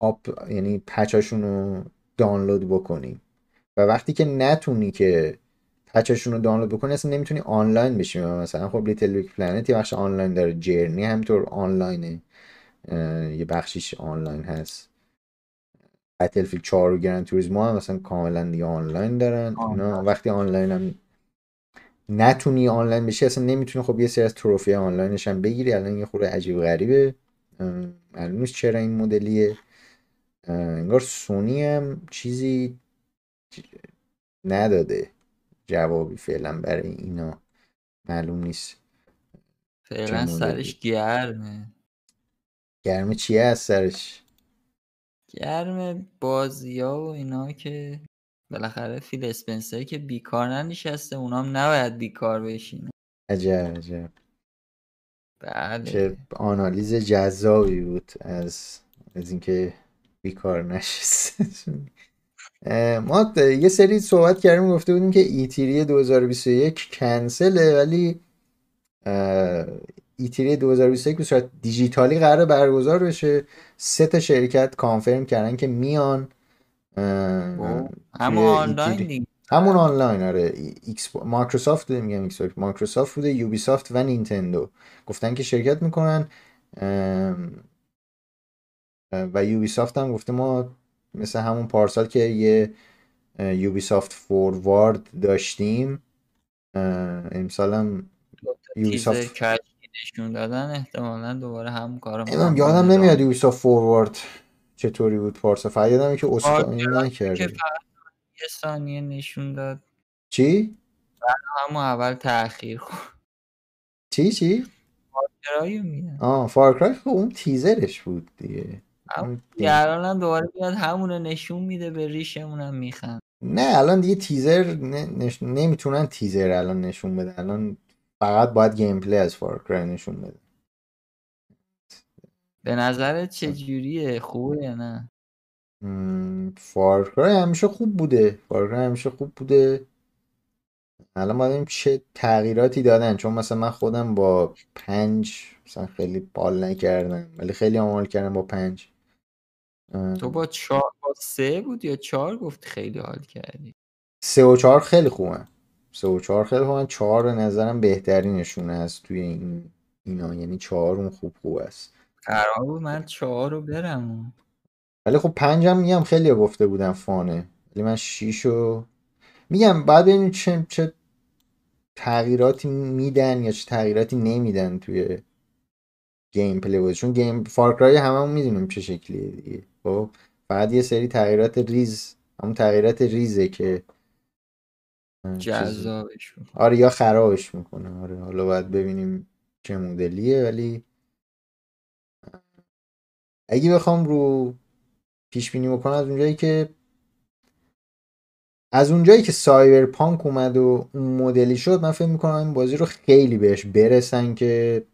آپ یعنی patch اشون رو دانلود بکنیم. و وقتی که نتونی که patch شون رو دانلود بکنی اصلا نمی‌تونی آنلاین بشی. مثلا خب LittleBigPlanet یه بخش آنلاین داره Journey همینطور آنلاینه. یه بخشیش آنلاین هست. بتلفیلد 4 و گرند توریسمو هم مثلا کاملا دیگه آنلاین دارن. اینا وقتی آنلاین هم نتونی آنلاین بشی اصلا نمی‌تونی خب یه سری از تروفی آنلاینش هم بگیری. الان یه خورده عجیب غریبه. معلوم نیست چرا این مدلیه. انگار سونی هم چیزی نداده جوابی فعلا برای اینا. معلوم نیست فعلا سرش؟ گرمه. گرمه چیه از سرش؟ گرم بازی ها و اینا که بالاخره فیل اسپنسر که بیکار ننشسته اونام نباید بیکار بشینه. عجب عجب. بله. چه آنالیز جذابی بود از از اینکه بیکار نشسته. ما یه سری صحبت کردیم گفته بودیم که ایتیری 2021 کنسله ولی E3 2021 به صورت دیجیتالی قرار برگزار بشه. سه تا شرکت confirm کردن که میان خب، همون آنلاین همون آنلاین آره ایکس مایکروسافت بوده میگم ایکس. مایکروسافت بوده Ubisoft و نینتندو گفتن که شرکت می‌کنن و Ubisoft هم گفته ما مثل همون پارسال که یه Ubisoft Forward داشتیم امسال هم یوبیسافت نشون دادن احتمالا دوباره هم کار یادم نمیاد یوبیسافت فوروارد چطوری بود پارسا. فقط یادمه که اسکانی نکرده. یه ثانیه نشون داد. چی؟ همون اول تاخیر خورد. چی چی؟ آه فارکرای خب اون تیزرش بود دیگه. الان هم دوباره بیاد همونو نشون میده به ریشمون هم میخند نه الان دیگه تیزر. نمی‌تونن تیزر الان نشون بده الان فقط باید gameplay از Far Cry نشون بده. به نظرت چجوریه خوبه یا نه؟ Far Cry همیشه خوب بوده. Far Cry همیشه خوب بوده. الان باید چه تغییراتی دادن. چون مثلا من خودم با پنج مثلا خیلی حال نکردم ولی خیلی حال کردم با پنج. تو با چهار با سه بود یا چهار گفت خیلی حال کردی؟ سه و چهار خیلی خوبه سه و چهار خیلی خوبه چهار به نظرم بهترینشون هست توی این اینا. یعنی چهار اون خوب خوب است. قرار بود من چهار رو برم. ولی خب پنجم میگم خیلی گفته بودم فانه. ولی من شیشو میگم بعد ببینیم چه, چه تغییراتی میدن یا چه تغییراتی نمیدن توی gameplay بود چون game Far Cry هممون می‌دونیم چه شکلیه دیگه. خب فقط یه سری تغییرات ریز همون تغییرات ریزه که جذابش آره یا خرابش می‌کنه. آره حالا باید ببینیم چه مدلیه ولی اگه بخوام رو پیش بینی بکنم از اونجایی که از اونجایی که Cyberpunk اومد و اون مدلی شد من فکر می‌کنم این بازی رو خیلی بهش برسن که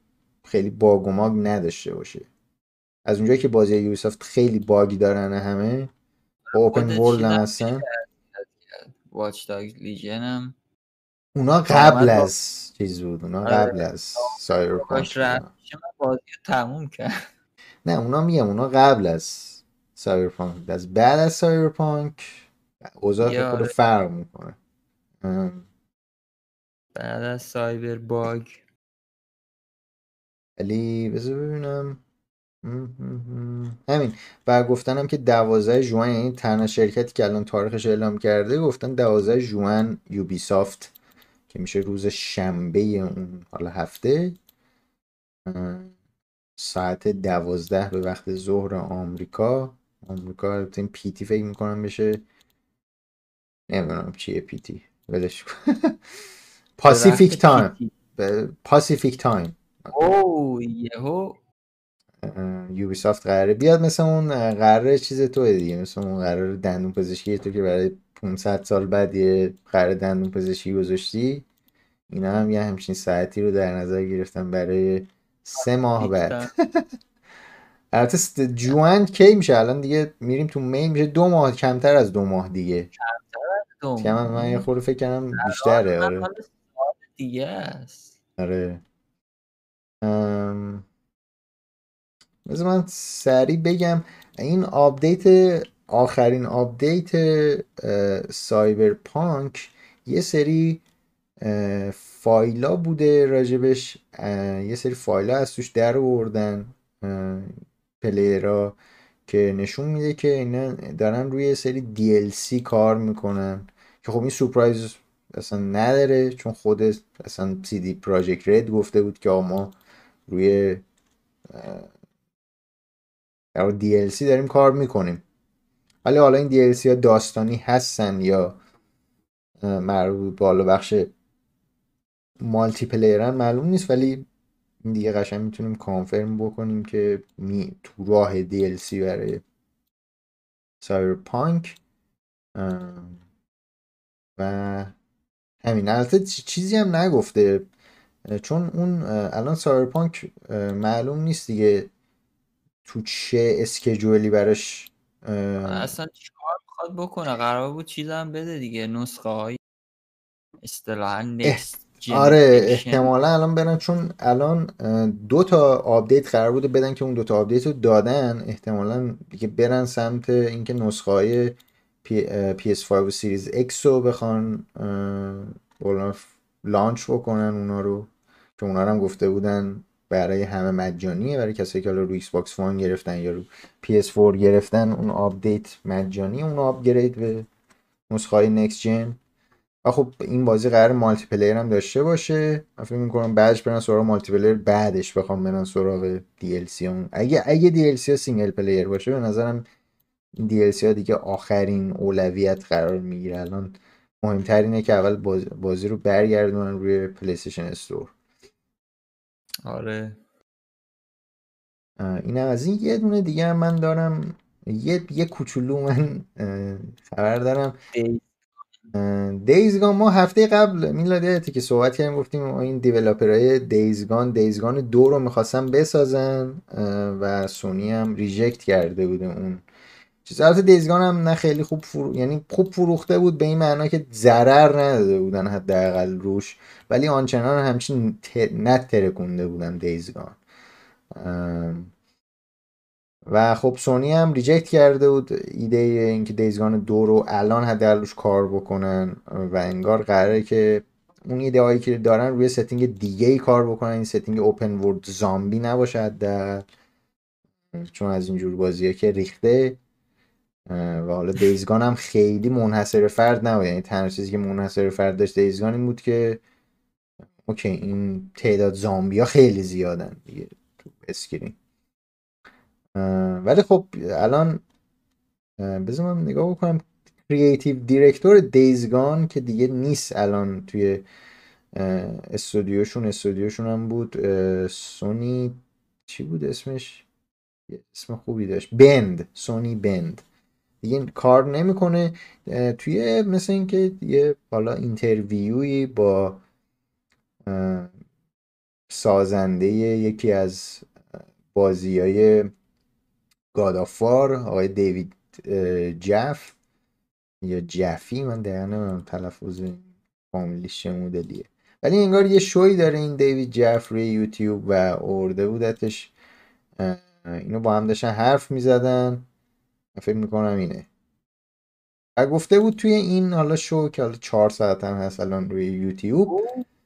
خیلی bug و ماگ نداشته باشه. از اونجایی که بازی Ubisoft خیلی bug ی دارن همه با open world هم هستن. Watch Dogs Legion هم اونا قبل از چیز بود اونا آره. قبل از Cyberpunk بازی تموم کرد. نه اونا میگم اونا قبل از Cyberpunk از بعد از Cyberpunk اوضاع خود فرق می‌کنه. بعد از سایبر باگ ولی بذار ببینم. همین. و گفتنم که دوازده جوان یعنی تنها شرکتی که الان تاریخش اعلام کرده گفتن دوازده جوان یوبی سافت که میشه روز شنبه اون حالا هفته ساعت دوازده به وقت ظهر آمریکا. آمریکا این پیتی فکر می‌کنم بشه نمی‌دونم چیه PT. ولش Pacific time Pacific time او یهو Ubisoft قراره بیاد مثل اون قراره چیز تو دیگه مثل اون قرار دندون پزشکی تو که برای 500 سال بعد یه قرار دندون پزشکی گذاشتی. اینا هم یه همچین ساعتی رو در نظر گرفتن برای سه ماه بعد. البته June کی میشه؟ الان دیگه میریم تو May میشه دو ماه کمتر از دو ماه دیگه. کمتر از دو ماه من یه خورده فکر کنم بیشتره آره. دیگه است. آره. ام... من سریع بگم این update آخرین update سایبر پانک یه سری فایلا بوده راجبش یه سری فایلا از توش در آوردن پلیرها که نشون میده که اینا دارن روی سری DLC کار می‌کنن. که خب این سورپرایز اصلا نداره چون خود اصلا دی پراجکت رد گفته بود که ما روی در DLC داریم کار می‌کنیم. ولی حالا این DLC ها داستانی هستن یا مربوط بالا بخش مالتی پلیرن معلوم نیست ولی دیگه قشنگ می‌تونیم کانفرم بکنیم که می تو راه DLC برای سایبر پانک و همین. البته چیزی هم نگفته چون اون الان سایبر پانک معلوم نیست دیگه تو چه اسکجولی براش اصلا چیکار می‌خواد بکنه؟ قرار بود چیزم بده دیگه نسخه های اصطلاحا آره احتمالا الان برن چون الان دو تا update قرار بوده بدن که اون دو تا update رو دادن احتمالا دیگه برن سمت اینکه نسخه های PS5 و Series X رو بخوان launch بکنن اونا رو که اونا هم گفته بودن. برای همه مجانیه برای کسایی که حالا رو ایکس باکس وان گرفتن یا رو PS4 گرفتن اون update مجانی اون upgrade به نسخه های next gen و خب این بازی قرار multiplayer هم داشته باشه. من فکر می‌کنم بعدش برن سراغ multiplayer بعدش بخوام برن سراغ DLC اون. اگه اگه DLC ها single player باشه به نظرم این DLC ها دیگه آخرین اولویت قرار می‌گیره. الان مهمتر اینه که اول بازی رو برگردونن روی PlayStation Store آره. این از این یه دونه دیگه هم من دارم. یه یه کوچولو من خبر دارم. دیزگان ما هفته قبل میلاد که صحبت کردیم گفتیم این دیولپرهای دیزگان دیزگان دو رو می‌خواستن بسازن و سونی هم ریجکت کرده بوده اون چیز البته دیزگان هم نه خیلی خوب فرو... یعنی خوب فروخته بود به این معنا که ضرر نداده بودن حداقل روش ولی آنچنان همچین ت... نترکونده بودن دیزگان و خب سونی هم reject کرده بود ایده اینکه Days Gone دو رو الان حداقل روش کار بکنن و انگار قراره که اون ایده هایی که دارن روی setting دیگه ای کار بکنن این setting open world زامبی نباشه حداقل. چون از اینجور بازیه که ریخته و حالا Days Gone هم خیلی منحصر فرد نبود. یعنی تنها چیزی که منحصر فرد داشت Days Gone این بود که okay این تعداد زامبی ها خیلی زیادن دیگه تو screen. ولی خب الان بذار من نگاه بکنم. creative director Days Gone که دیگه نیست الان توی استودیوشون. استودیوشون هم بود سونی چی بود اسمش؟ اسم خوبی داشت. Bend سونی Bend دیگه کار نمی‌کنه توی مثل اینکه یه حالا interview ی با سازنده یکی از بازی های گادافار آقای دیوید جف یا جفی من دقیقا نمیم تلفظ فامیلیش چه مدلیه ولی انگار یه شوی داره این دیوید جف روی یوتیوب و ارده بودتش. اینو با هم داشتن حرف می‌زدن. فکر می‌کنم اینه. و گفته بود توی این حالا شو که حالا چهار ساعت هم هست الان روی یوتیوب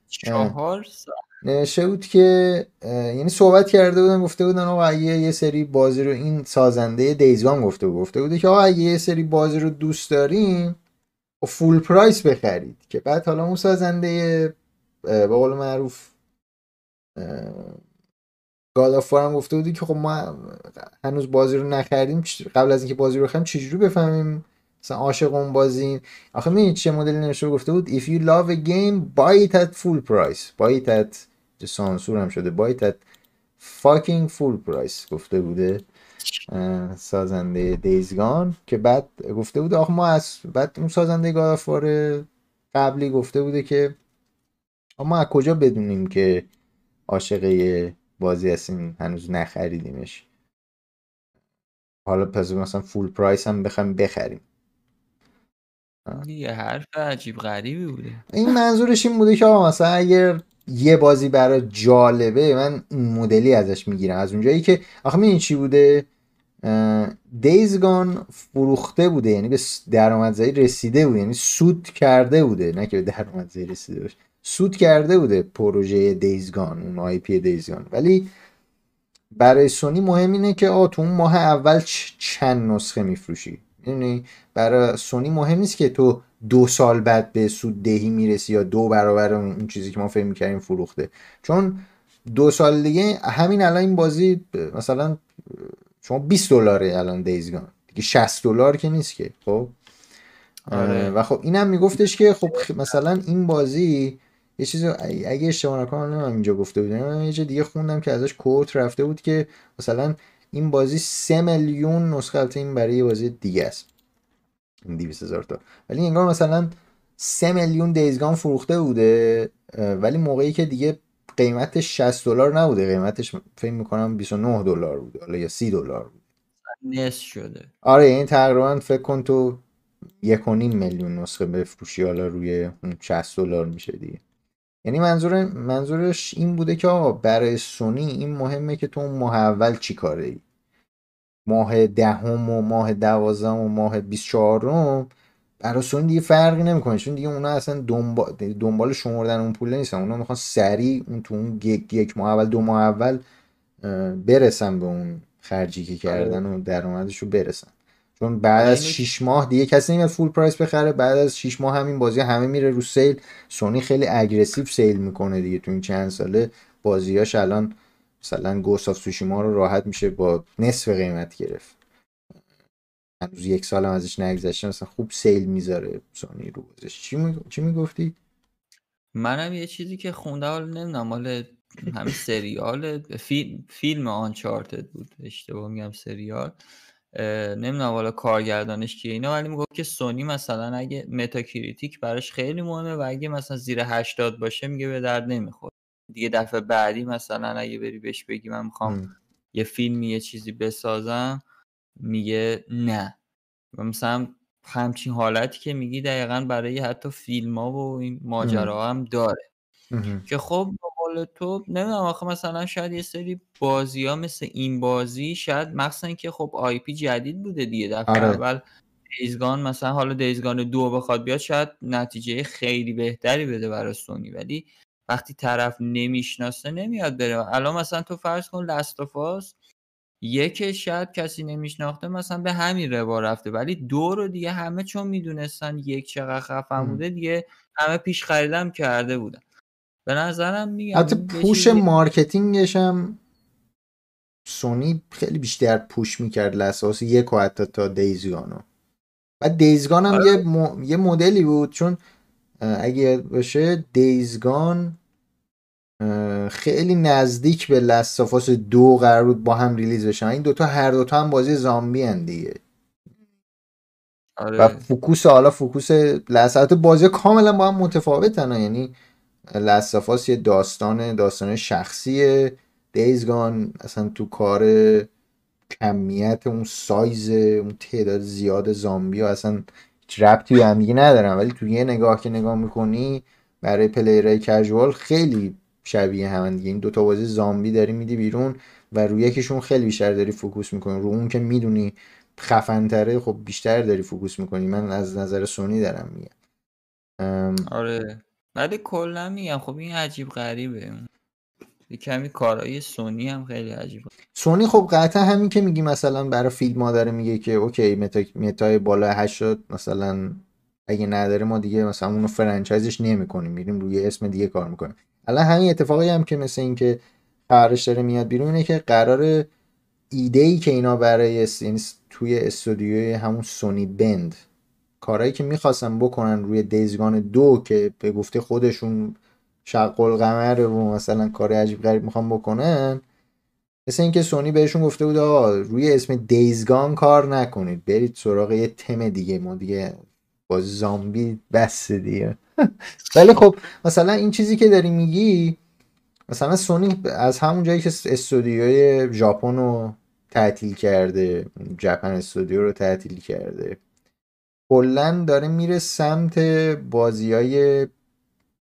چهار ساعت. نوشته بود که یعنی صحبت کرده بودن گفته بودن آقا اگه یه سری بازی رو این سازنده دیزگان گفته بود گفته بوده که آقا اگه یه سری بازی رو دوست داریم و فول پرایس بخرید. که بعد حالا اون سازنده به قول معروف گاد هم گفته بودی که خب ما هنوز بازی رو نخریدیم قبل از اینکه بازی رو بخریم چجوری بفهمیم؟ مثلا عاشق اون بازی آخه می چه مدلی نوشته گفته بود if you love a game buy it at full price. Buy it at سانسور هم شده. Buy it at fucking full price. گفته بوده. سازنده دیزگان که بعد گفته بوده آخه ما از بعد اون سازنده گادافار قبلی گفته بوده که ما از کجا بدونیم که عاشق بازی هستیم هنوز نخریدیمش. حالا پس مثلا فول پرایس هم بخوایم بخریم. یه حرف عجیب غریبی بوده. این منظورش این بوده که آقا مثلا اگر یه بازی برای جالبه من این مدلی ازش می‌گیرم. از اونجایی که آخه این چی بوده؟ دیزگان فروخته بوده یعنی به درآمدزایی رسیده بوده یعنی سود کرده بوده. نه که به درآمدزایی رسیده باشه. سود کرده بوده پروژه دیزگان اون آی پی دیزگان. ولی برای سونی مهم اینه که آ تو اون ماه اول چند نسخه میفروشی؟ یعنی برای سونی مهم نیست که تو دو سال بعد به سود دهی می‌رسی یا دو برابر اون چیزی که ما فکر می‌کردیم فروخته. چون دو سال دیگه همین الان این بازی مثلا شما 20 دلاره الان دیزگان. دیگه 60 دلار که نیست که خب؟ آره. و خب اینم میگفتش که خب مثلا این بازی یه چیز اگه اشتباه نکنم نمی‌دونم اینجا گفته بودم یه دیگه خوندم که ازش کوت رفته بود که مثلا این بازی سه میلیون نسخه این برای یه بازی دیگه است. این 200 هزار تا. ولی انگار مثلا سه میلیون دیزگان فروخته بوده ولی موقعی که دیگه قیمتش 60 دلار نبوده. قیمتش فکر می‌کنم 29 دلار بوده حالا یا 30 دلار بوده. نصف شده. آره این تقریبا فکر کن تو یک و نیم میلیون نسخه بفروشی حالا روی 60 دلار میشه دیگه. یعنی منظور منظورش این بوده که آقا برای سونی این مهمه که تو ماه اول چی کاره ای؟ ماه دهم و ماه دوازدهم و ماه 24 چهارم برای سونی دیگه فرقی نمی‌کنه. چون دیگه اونا اصلا دنبال, دنبال شمردن اون پول نیستن. اونا می‌خوان سریع اون تو اون یک ماه اول دو ماه اول برسن به اون خرجی که کردن و درآمدش رو برسن. چون بعد از 6 ماه دیگه کسی نمیاد full price بخره. بعد از 6 ماه همین بازی همه میره رو sale. سونی خیلی aggressive sale می‌کنه دیگه تو این چند ساله. بازیاش الان مثلا Ghost of Tsushima رو راحت میشه با نصف قیمت گرفت. هنوز یک سال هم ازش نگذشته مثلا خوب sale می‌ذاره سونی رو بازش چی, می... چی می‌گفتی؟ منم یه چیزی که خونده حالا نمی‌دونم مال همین سریال فیلم فیلم Uncharted بود. اشتباه میگم سریال. نمی‌دونم حالا کارگردانش کیه اینا ولی می‌گفت که سونی مثلا اگه Metacritic براش خیلی مهمه و اگه مثلا زیر 80 باشه میگه به درد نمی‌خوره. دیگه دفعه بعدی مثلا اگه بری بهش بگی من می‌خوام یه فیلمی یه چیزی بسازم میگه نه. و مثلا همچین حالتی که میگی دقیقا برای حتی فیلم ها و این ماجراها هم داره. که خب قول تو نمی‌دونم آخه مثلا شاید یه سری بازی ها مثل این بازی شاید مخصوصا که خب IP جدید بوده دیگه دفعه آره. اول Days Gone مثلا حالا Days Gone دو بخواد بیاد شاید نتیجه خیلی بهتری بده برای سونی. ولی وقتی طرف نمی‌شناسه نمیاد بره. الان مثلا تو فرض کن Last of Us یک شاید کسی نمیشناخته مثلا به همین روا رفته. ولی دو رو دیگه همه چون می‌دونستن یک چقدر خفن بوده دیگه همه پیش خریدم کرده بودن. به نظرم میگم حتی پوش مارکتینگش هم سونی خیلی بیشتر push می‌کرد Last of Us یک و حتی تا Days Gone و و Days Gone هم آره. یه, یه مدلی بود چون اگه باشه Days Gone خیلی نزدیک به Last of Us دو قرار بود با هم release بشن این دوتا هر دوتا هم بازی زامبی هن دیگه آره. و focus حالا focus Last of Us بازی کاملا با هم متفاوتن یعنی Last of Us یه داستان داستان شخصیه. Days Gone اصلا تو کار کمیت اون سایز اون تعداد زیاد زامبی ها اصلا ربطی به هم ندارن. ولی تو یه نگاه که نگاه می‌کنی برای player های casual خیلی شبیه هم دیگه. این دوتا بازی زامبی داری میدی بیرون و روی یکیشون خیلی بیشتر داری focus می‌کنی. رو اون که می‌دونی خفنتره خب بیشتر داری focus می‌کنی. من از نظر سونی دارم میگم. آره. ولی کلا میگم خب این عجیب غریبه. کمی کارهای سونی هم خیلی عجیبه سونی خب قطعا همین که میگی مثلا برای فیلم ها داره میگه که اوکی متا متای بالا 80 مثلا اگه نداره ما دیگه مثلا اونو فرانچایزش نمی‌کنیم میریم روی اسم دیگه کار می‌کنیم. الان همین اتفاقی هم که مثل اینکه خبرش داره میاد بیرون اینه که قرار ایده ای که اینا برای یعنی توی استودیوی همون سونی بند کارهایی که می‌خواستن بکنن روی دیزگان دو که به گفته خودشون شق القمر و مثلا کار عجیب غریب می‌خوان بکنن مثل اینکه سونی بهشون گفته بود آقا روی اسم دیزگان کار نکنید برید سراغ یه تم دیگه ما دیگه با زامبی بس دیگه. ولی خب مثلا این چیزی که داری میگی مثلا سونی از همون جایی که استودیوی ژاپن رو تعطیل کرده ژاپن استودیو رو تعطیل کرده کلا داره میره سمت بازی های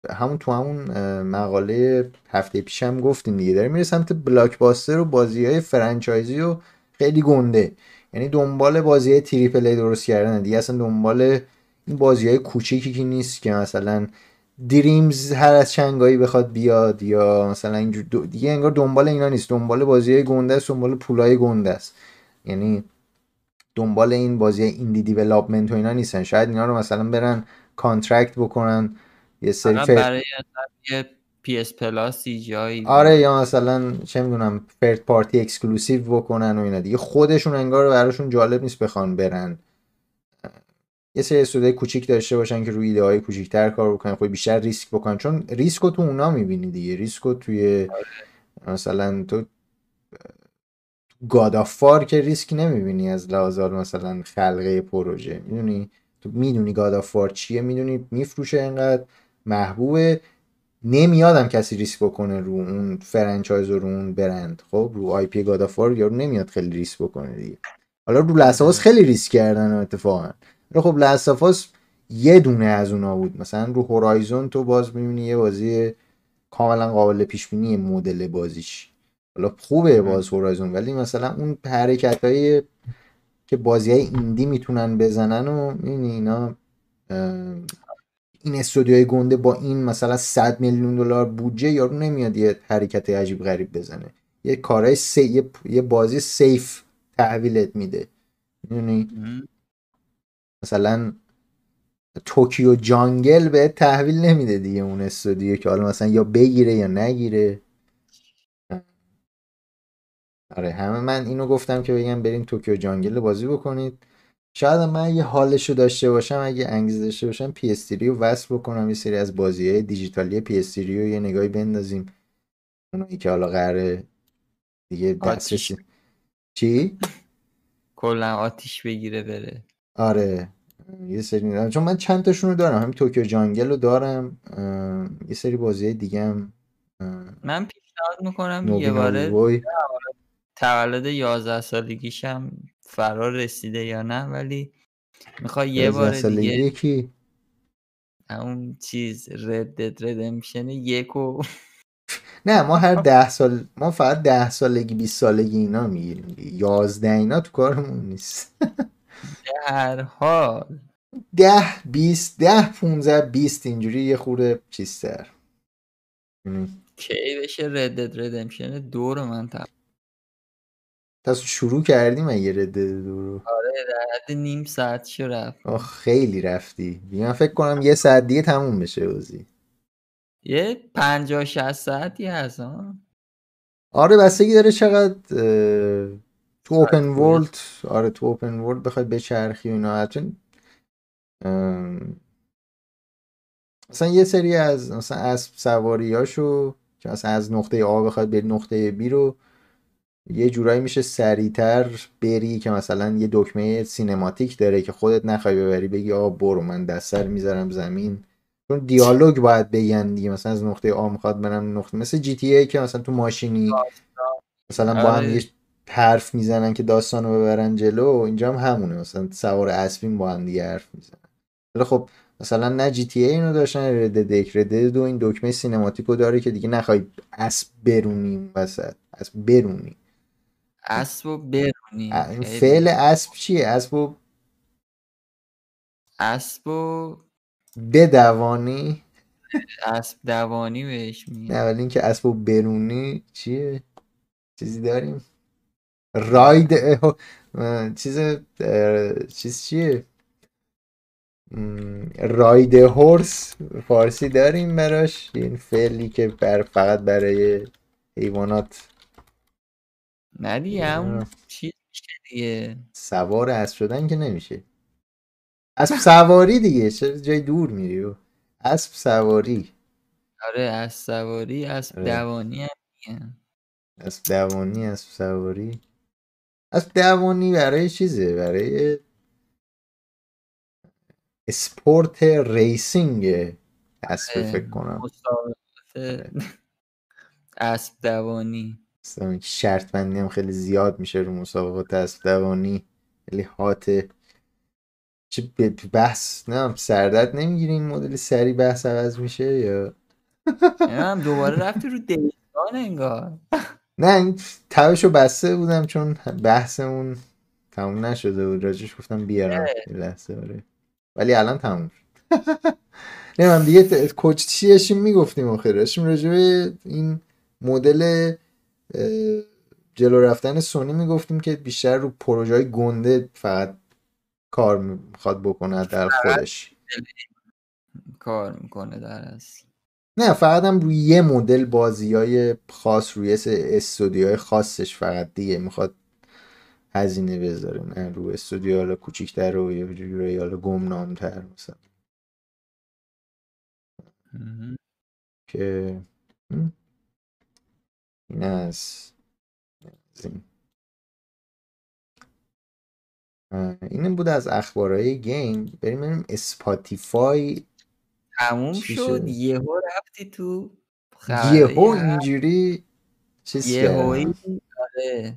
همون تو همون مقاله هفته پیشم گفتیم دیگه. داره میره سمت بلاک باستر و بازی های فرانچایزی و خیلی گنده. یعنی دنبال بازی های تریپل ای درست کردن دیگه اصلا دنبال این بازی های کوچیکی که نیست که مثلا دریمز هر از چنگایی بخواد بیاد یا مثلا اینجور دیگه انگار دنبال اینا نیست. دنبال بازی های گنده است دنبال پولای گنده است. یعنی دنبال این بازی indie development و اینا نیستن. شاید اینا رو مثلا برن contract بکنن. یه سری برای PS Plus جایی آره یا مثلا چه می‌دونم third party exclusive بکنن و اینا دیگه. خودشون انگار براشون جالب نیست بخوان برن. یه سری استودیوی کوچیک داشته باشن که روی ایده های کوچیک‌تر کار بکنن. خب بیشتر ریسک بکنن چون ریسکو تو اونا می‌بینی دیگه. ریسکو توی مثلا تو God of War که ریسک نمی‌بینی از لحاظ مثلا خلقه پروژه. می‌دونی؟ تو می‌دونی God of War چیه می‌دونی؟ میفروشه انقدر محبوبه. نمیادم کسی ریسک بکنه رو اون franchise رو اون برند. خب رو IP God of War یارو نمیاد خیلی ریسک بکنه دیگه. حالا رو Last of Us خیلی ریسک کردن اتفاقا. خب Last of Us یه دونه از اونا بود. مثلا رو Horizon تو باز می‌بینی یه بازی کاملا قابل پیش بینی مدل بازیش. حالا خوبه باز هورایزون ولی مثلا اون حرکت که بازی های ایندی می‌تونن بزنن و این اینا این استودیوهای گنده با این مثلا 100 میلیون دلار بودجه یارو نمیاد یه حرکت عجیب غریب بزنه. یه کارهای سی... یه... بازی سیف تحویلت میده. می‌دونی؟ مثلا Tokyo Jungle به تحویل نمیده دیگه اون استودیو که حالا مثلا یا بگیره یا نگیره. آره همه من اینو گفتم که بگم بریم Tokyo Jungle بازی بکنید. شاید من اگه حالشو داشته باشم اگه انگیزه داشته باشم PS رو وصل بکنم یه سری از بازی های دیجیتالی PS رو یه نگاهی بندازیم. اونایی که حالا قراره دیگه دستش چی؟ کلا آتیش بگیره بره. آره. یه سری چون من چند تاشون رو دارم. همین توکیو جانگل رو دارم. یه سری بازی دیگه هم من پیشنهاد می‌کنم یه باره تولد 11 سالگیشم فرار رسیده یا نه ولی می‌خوای یه بار دیگه کی اون چیز ردد ردمشن یکو نه ما هر ده سال ما فقط ده سالگی 20 سالگی اینا می‌گیریم یازده اینا تو کارمون نیست. در حال. ده بیست ده پونزه بیست اینجوری یه خورده چیزتر. کی بشه ردد ردمشن دو رو من تا تا شروع کردیم اگه دو رو. آره در حد نیم ساعت شو رفت. خیلی رفتی. من فکر کنم یه ساعت دیگه تموم بشه بازی. یه پنجاه شست ساعتی هست آره بستگی داره چقدر تو open world آره تو open world بخوای بچرخی اینا. حتی مثلا یه سری از مثلا اسب سواریاشو که مثلا از نقطه A بخواد به نقطه B رو یه جورایی میشه سریعتر بری که مثلا یه دکمه cinematic داره که خودت نخوای ببری بگی آقا برو من دسته رو می‌ذارم زمین. چون دیالوگ باید بگن دیگه مثلا از نقطه A می‌خواد برم نقطه مثل GTA که مثلا تو ماشینی مثلا با هم آره. یه حرف می‌زنن که داستان رو ببرن جلو اینجا هم همونه مثلا سوار اسبین با هم دیگه حرف می‌زنن. ولی خب مثلا نه جی تی ای اینو داشتن رد دک رد دو این دکمه سینماتیکو داره که دیگه نخوای اسب برونیم وسط اسب برونی. اسب برونی. فعل اسب چیه؟ اسب و اسب و بدوانی؟ اسب دوانی بهش میگه نه ولی اینکه اسب و برونی چیه؟ چیزی داریم؟ راید چیز چیز چیه؟ راید هورس فارسی داریم براش. این فعلی که بر فقط برای حیوانات نه دیگه هم چیز دیگه. سوار اسب شدن که نمیشه. اسب سواری دیگه چه جای دور میری اسب سواری. آره اسب سواری اسب آره. دوانی هم اسب دوانی اسب سواری. اسب دوانی برای چیزه؟ برای sport racing. اسب فکر کنم. آره. اسب دوانی. شرط بندی هم خیلی زیاد میشه رو مسابقات اسب دوانی خیلی هاته چه بحث نه سردت نمی‌گیری این مدل سری بحث عوض میشه یا؟ هم دوباره رفتی رو دیستان انگار. نه این تبشو بسته بودم چون بحثمون تموم نشده بود. راجش گفتم بیارم لحظه آره. ولی الان تموم شد. نه من دیگه کوچ می‌گفتیم آخر داشتیم راجع این مدل جلو رفتن سونی می‌گفتیم که بیشتر رو پروژه های گنده فقط کار می‌خواد بکنه در خودش. کار می‌کنه در اصل. نه فقط هم روی یه مدل بازی های خاص روی استودیوهای خاصش فقط دیگه می‌خواد هزینه بذاره نه روی استودیو حالا کوچیکتر و یه جوری حالا گمنامتر مثلا. که از این بود از اخبارهای game بریم بریم اسپاتیفای تموم شد. یهو رفتی تو یهو اینجوری چیز یهو آره.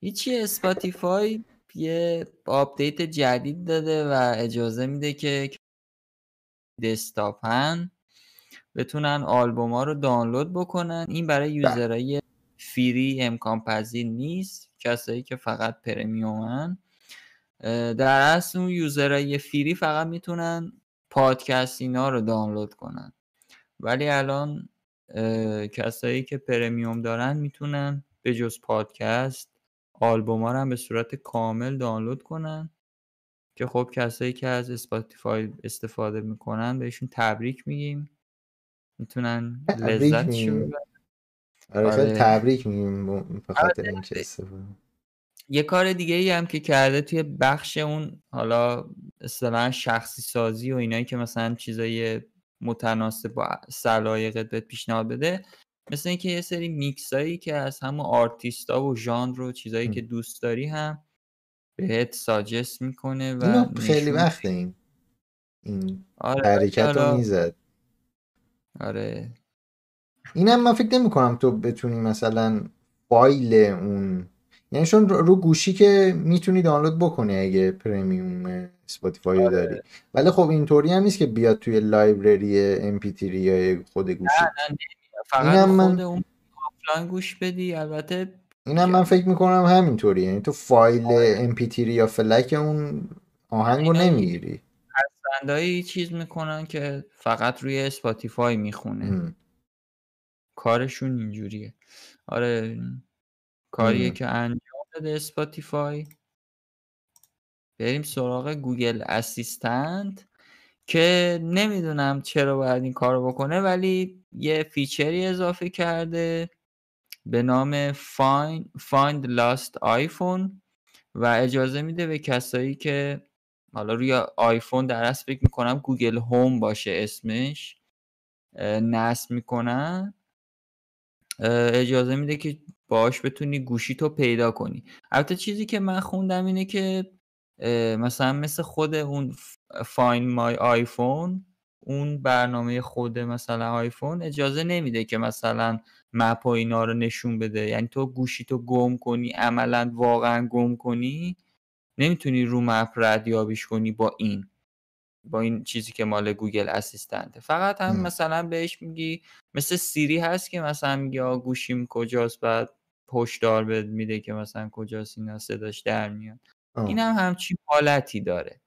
هیچی اسپاتیفای یه آپدیت جدید داده و اجازه میده که دسکتاپن بتونن آلبوما رو دانلود بکنن. این برای بله. user های free امکان پذیر نیست. کسایی که فقط premium ن در اصل اون user های free فقط می‌تونن پادکست اینا رو دانلود کنن. ولی الان کسایی که premium دارن می‌تونن به جز پادکست آلبوم هم به صورت کامل دانلود کنن. که خب کسایی که از اسپاتیفای استفاده می‌کنن بهشون تبریک میگیم. می‌تونن لذت آره خیلی آره. تبریک میگیم به خاطر آره. استفاده. یه کار دیگه ای هم که کرده توی بخش اون حالا اصطلاحا شخصی سازی و اینایی که مثلا چیزای متناسب با سلایقت بهت پیشنهاد بده مثل اینکه یه سری میکسایی که از همون آرتیستا و ژانر و چیزایی که دوست داری هم بهت suggest می‌کنه و خیلی وقت این. این آره حرکت رو می‌زد. آره. اینم من فکر نمی کنم تو بتونی مثلا فایل اون یعنی چون رو گوشی که می‌تونی دانلود بکنی اگه premium اسپاتیفای رو داری. آره. ولی خب اینطوری هم نیست که بیاد توی library MP یا خود گوشی. نه نه. فقط خود من... اون آفلاین گوش بدی. البته اینم من فکر می‌کنم همینطوری یعنی تو فایل MP یا FLAC اون آهنگ رو نمی‌گیری. هایی چیز می‌کنن که فقط روی اسپاتیفای می‌خونه. کارشون اینجوریه. آره کاریه که انجام داده اسپاتیفای. بریم سراغ Google Assistant که نمی‌دونم چرا باید این کارو بکنه ولی یه feature ی اضافه کرده به نام find, find lost iPhone و اجازه میده به کسایی که حالا روی آیفون در اصل فکر می‌کنم Google Home باشه اسمش. نصب می‌کنن. اجازه میده که باش بتونی گوشی تو پیدا کنی. البته چیزی که من خوندم اینه که مثلا مثل خود اون Find My iPhone اون برنامه خود مثلا آیفون اجازه نمیده که مثلا map و اینا رو نشون بده. یعنی تو گوشی تو گم کنی عملا واقعا گم کنی. نمی‌تونی رو map ردیابیش کنی با این با این چیزی که مال Google Assistant ه. فقط هم مثلا بهش میگی مثل Siri هست که مثلا میگی آ گوشیم کجاست؟ بعد هشدار بد میده که مثلا کجاست؟ اینا صداش در میاد. این هم همچین حالتی داره.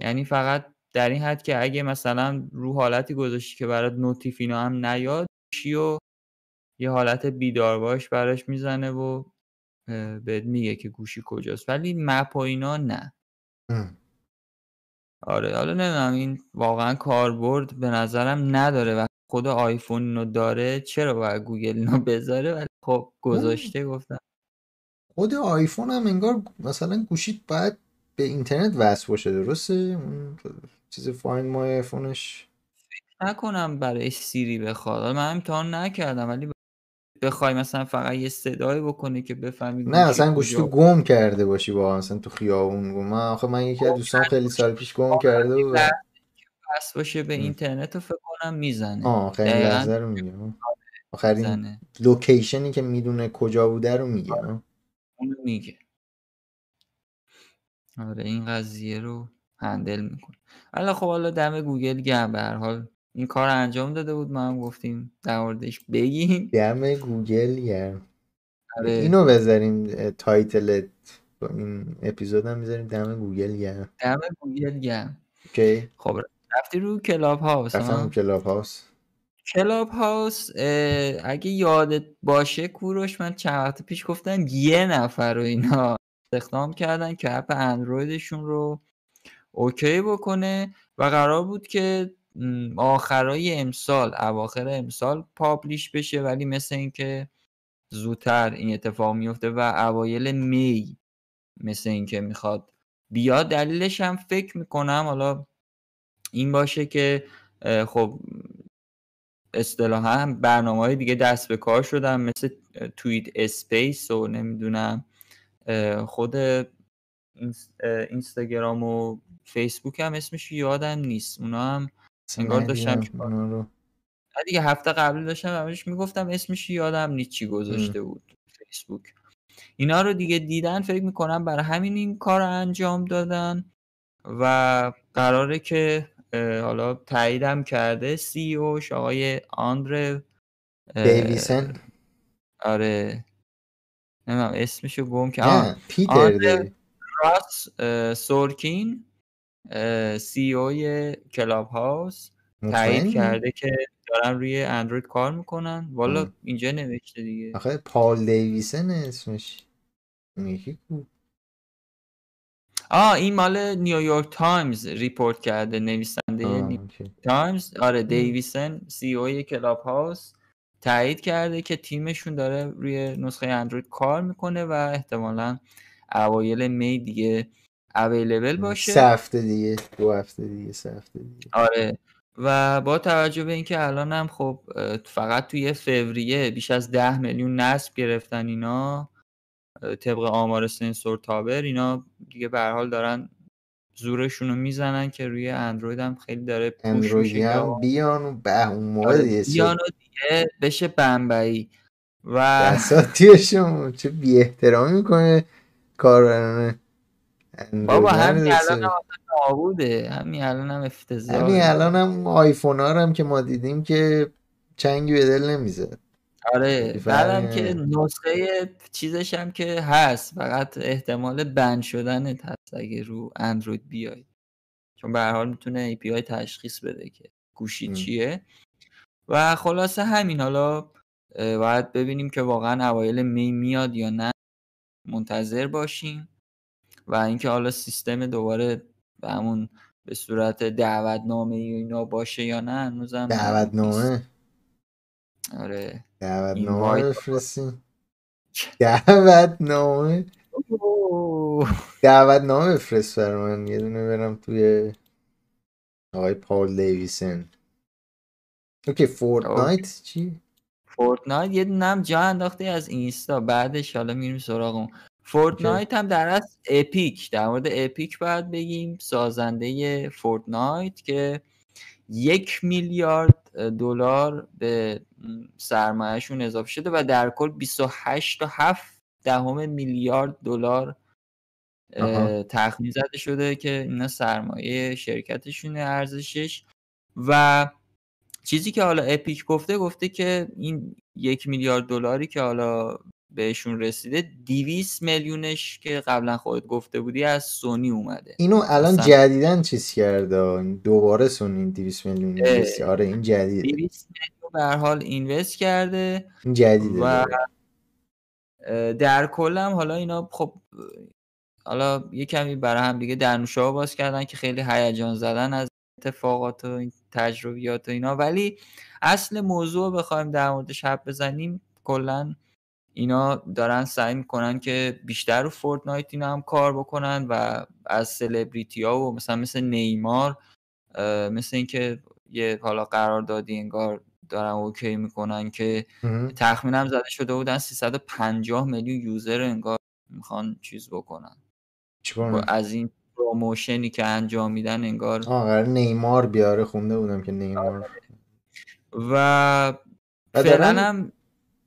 یعنی فقط در این حد که اگه مثلا رو حالتی گذاشتی که برات notif اینا هم نیاد و یه حالت بیدار باش براش می‌زنه و بهت میگه که گوشی کجاست ولی مپ و اینا نه. آره حالا نمی‌دونم این واقعا کاربرد به نظرم نداره و خود آیفون اینو داره چرا باید گوگل اینو بذاره؟ ولی خب گذاشته گفتم. خود آیفون هم انگار مثلا گوشیت باید به اینترنت وصل باشه درسته؟ چیز فاین مای آیفونش. نکنم برای سیری بخواد. من امتحان نکردم ولی بخوای مثلا فقط یه صدایی بکنه که بفهمی نه مثلا گوشی تو گم کرده باشی با مثلا تو خیابون من آخه من یکی از دوستان خیلی سال پیش گم کرده و بس باشه به اینترنت رو فکر کنم می‌زنه. آه خیلی لحظه رو میگه. آخرین لوکیشنی که می‌دونه کجا بوده رو میگه. اونو میگه. آره این قضیه رو handle می‌کنه. حالا خب حالا دم گوگل گرم به هر حال این کار انجام داده بود ما هم گفتیم در موردش بگیم دم گوگل گرم آره. اینو بذاریم title این اپیزود هم بذاریم دم گوگل گرم دم گوگل گرم OK. خب رفتی رو Clubhouse رفتم Clubhouse. Clubhouse اگه یادت باشه کوروش من چند وقت پیش گفتم یه نفر رو اینا استخدام کردن که اپ اندرویدشون رو اوکی بکنه و قرار بود که آخرای امسال اواخر امسال پابلیش بشه ولی مثل اینکه زودتر این اتفاق میفته و اوایل می مثل اینکه می‌خواد بیاد. دلیلش هم فکر می‌کنم حالا این باشه که خب اصطلاحا برنامه های دیگه دست به کار شدن مثل Twitter Space و نمی‌دونم خود اینستاگرام و فیسبوک هم اسمش یادم نیست. اونا هم انگار داشتم دیگه هفته قبل داشتم همش می‌گفتم اسمش یادم نیست چی گذاشته بود. فیسبوک. اینا رو دیگه دیدن فکر می‌کنم برای همین این کار رو انجام دادن و قراره که حالا تاییدم کرده CEO ش آقای آندره دیویسن؟ آره. نمی‌دونم اسمشو گم که پیتر راس سورکین. سی اوی کلاب هاوس تایید؟ کرده که دارن روی اندروید کار می‌کنن والا آه. اینجا نوشته دیگه آخه پال دیویسن اسمش یکی کو آه این مال نیویورک تایمز ریپورت کرده نویسنده نیویورک. تایمز آره دیویسن سی او کلاب هاوس تایید کرده که تیمشون داره روی نسخه اندروید کار می‌کنه و احتمالا اوایل می دیگه اویلیبل باشه؟ سه هفته دیگه دو هفته دیگه سه هفته دیگه. آره. و با توجه به اینکه الان هم خب فقط توی فوریه بیش از ده میلیون نصب گرفتن اینا طبق آمار سنسور تابر اینا دیگه به حال دارن زورشون رو می‌زنن که روی اندروید هم خیلی داره پوش میشه هم بیان و به اون موقع آره، دیگه بیان و دیگه بشه بمبئی و بساتی شما چه بی احترامی می‌کنه کاربران بابا همین. الان هم آخه نابوده همین الان هم افتضاحه. همین الان هم آیفون ها هم که ما دیدیم که چنگی به دل نمی‌زد آره. بعدم که. نسخه چیزش هم که هست. فقط احتمال بند شدنت هست اگه رو اندروید بیای. چون به هر حال می‌تونه API تشخیص بده که گوشی ام. چیه. و خلاصه همین حالا باید ببینیم که واقعا اوایل می میاد یا نه. منتظر باشیم. و اینکه حالا سیستم دوباره به همون به صورت دعوتنامه ای و اینا باشه یا نه هنوزم دعوتنامه؟ آره. دعوتنامه بفرستیم دعوتنامه؟ دعوتنامه بفرست برای من. یه دونه برم توی آقای پال دیویسن. اوکی فورتنایت چی؟ فورتنایت یه دونه هم جا انداخته از اینستا. بعدش حالا میریم سراغ اون فورتنایت هم در از اپیک در مورد اپیک باید بگیم سازنده فورتنایت که یک میلیارد دلار به سرمایهشون اضافه شده و در کل 28 تا 7 دهم میلیارد دلار. تخمین زده شده که اینا سرمایه شرکتشونه ارزشش و چیزی که حالا اپیک گفته گفته که این یک میلیارد دلاری که حالا بهشون رسیده 200 میلیونش که قبلا خودت گفته بودی از سونی اومده. اینو الان. جدیدن چیز کرده؟ دوباره سونی 200 میلیون آره این جدیده. 200 میلیون به هر حال اینوست کرده. این جدیده و در کل هم حالا اینا خب حالا یه کمی برای هم دیگه درنوشا باز کردن که خیلی هیجان زدن از اتفاقات و این تجربیات و اینا. ولی اصل موضوع رو بخوایم در موردش حرف بزنیم کلا اینا دارن سعی می‌کنن که بیشتر رو فورتنایت اینا هم کار بکنن و از سلبریتی ها و مثلا مثل نیمار مثل اینکه یه حالا قراردادی انگار دارن اوکی می‌کنن که. تخمینم زده شده بودن 350 میلیون user انگار می‌خوان چیز بکنن؟ از این promotionی که انجام میدن انگار قرار نیمار بیاره خونده بودم که نیمار و فعلا هم.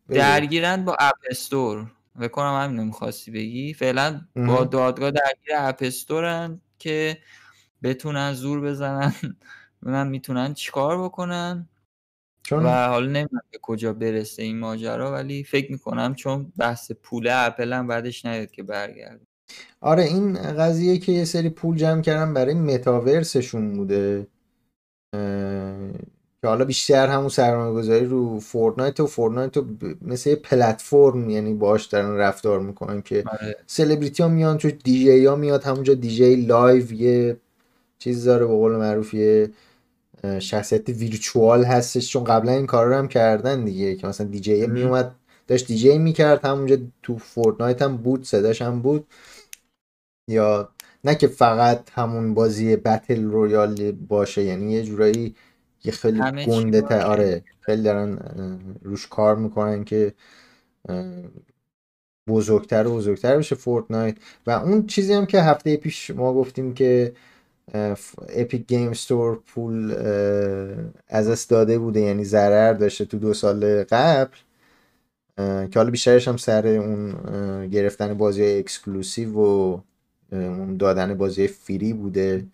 درگیرن با App Store فکر کنم همینو می‌خواستی بگی. فعلا با. دادگاه درگیر اپ استورن که بتونن زور بزنن. ببینن می‌تونن چیکار بکنن. چون و حالا نمی‌دونم به کجا برسه این ماجرا ولی فکر می‌کنم چون بحث پول اپل هم بعدش نیاد که برگرده. آره این قضیه که یه سری پول جمع کردن برای متاورسشون بوده. که حالا بیشتر همون سرمایه گذاری رو فورتنایت و فورتنایت رو ب- مثل یه پلتفرم یعنی باش دارن رفتار می‌کنن که آره. سلبریتی ها میان توش دیجی ها میاد همونجا DJ live یه چیز داره به قول معروف یه شخصیت virtual هستش. چون قبلا این کار رو هم کردن دیگه که مثلا دیجی. میومد داشت دیجی می‌کرد همونجا تو فورتنایت هم بود صداش هم بود. یا نه که فقط همون بازی battle royale باشه یعنی یه جورایی یه خیلی گنده باشه. آره خیلی دارن روش کار می‌کنن که بزرگتر و بزرگتر بشه فورتنایت و اون چیزی هم که هفته پیش ما گفتیم که Epic Games Store پول اه، از دست داده بوده یعنی ضرر داشته تو دو سال قبل که حالا بیشترش هم سر اون گرفتن بازی exclusive و اون دادن بازی free بوده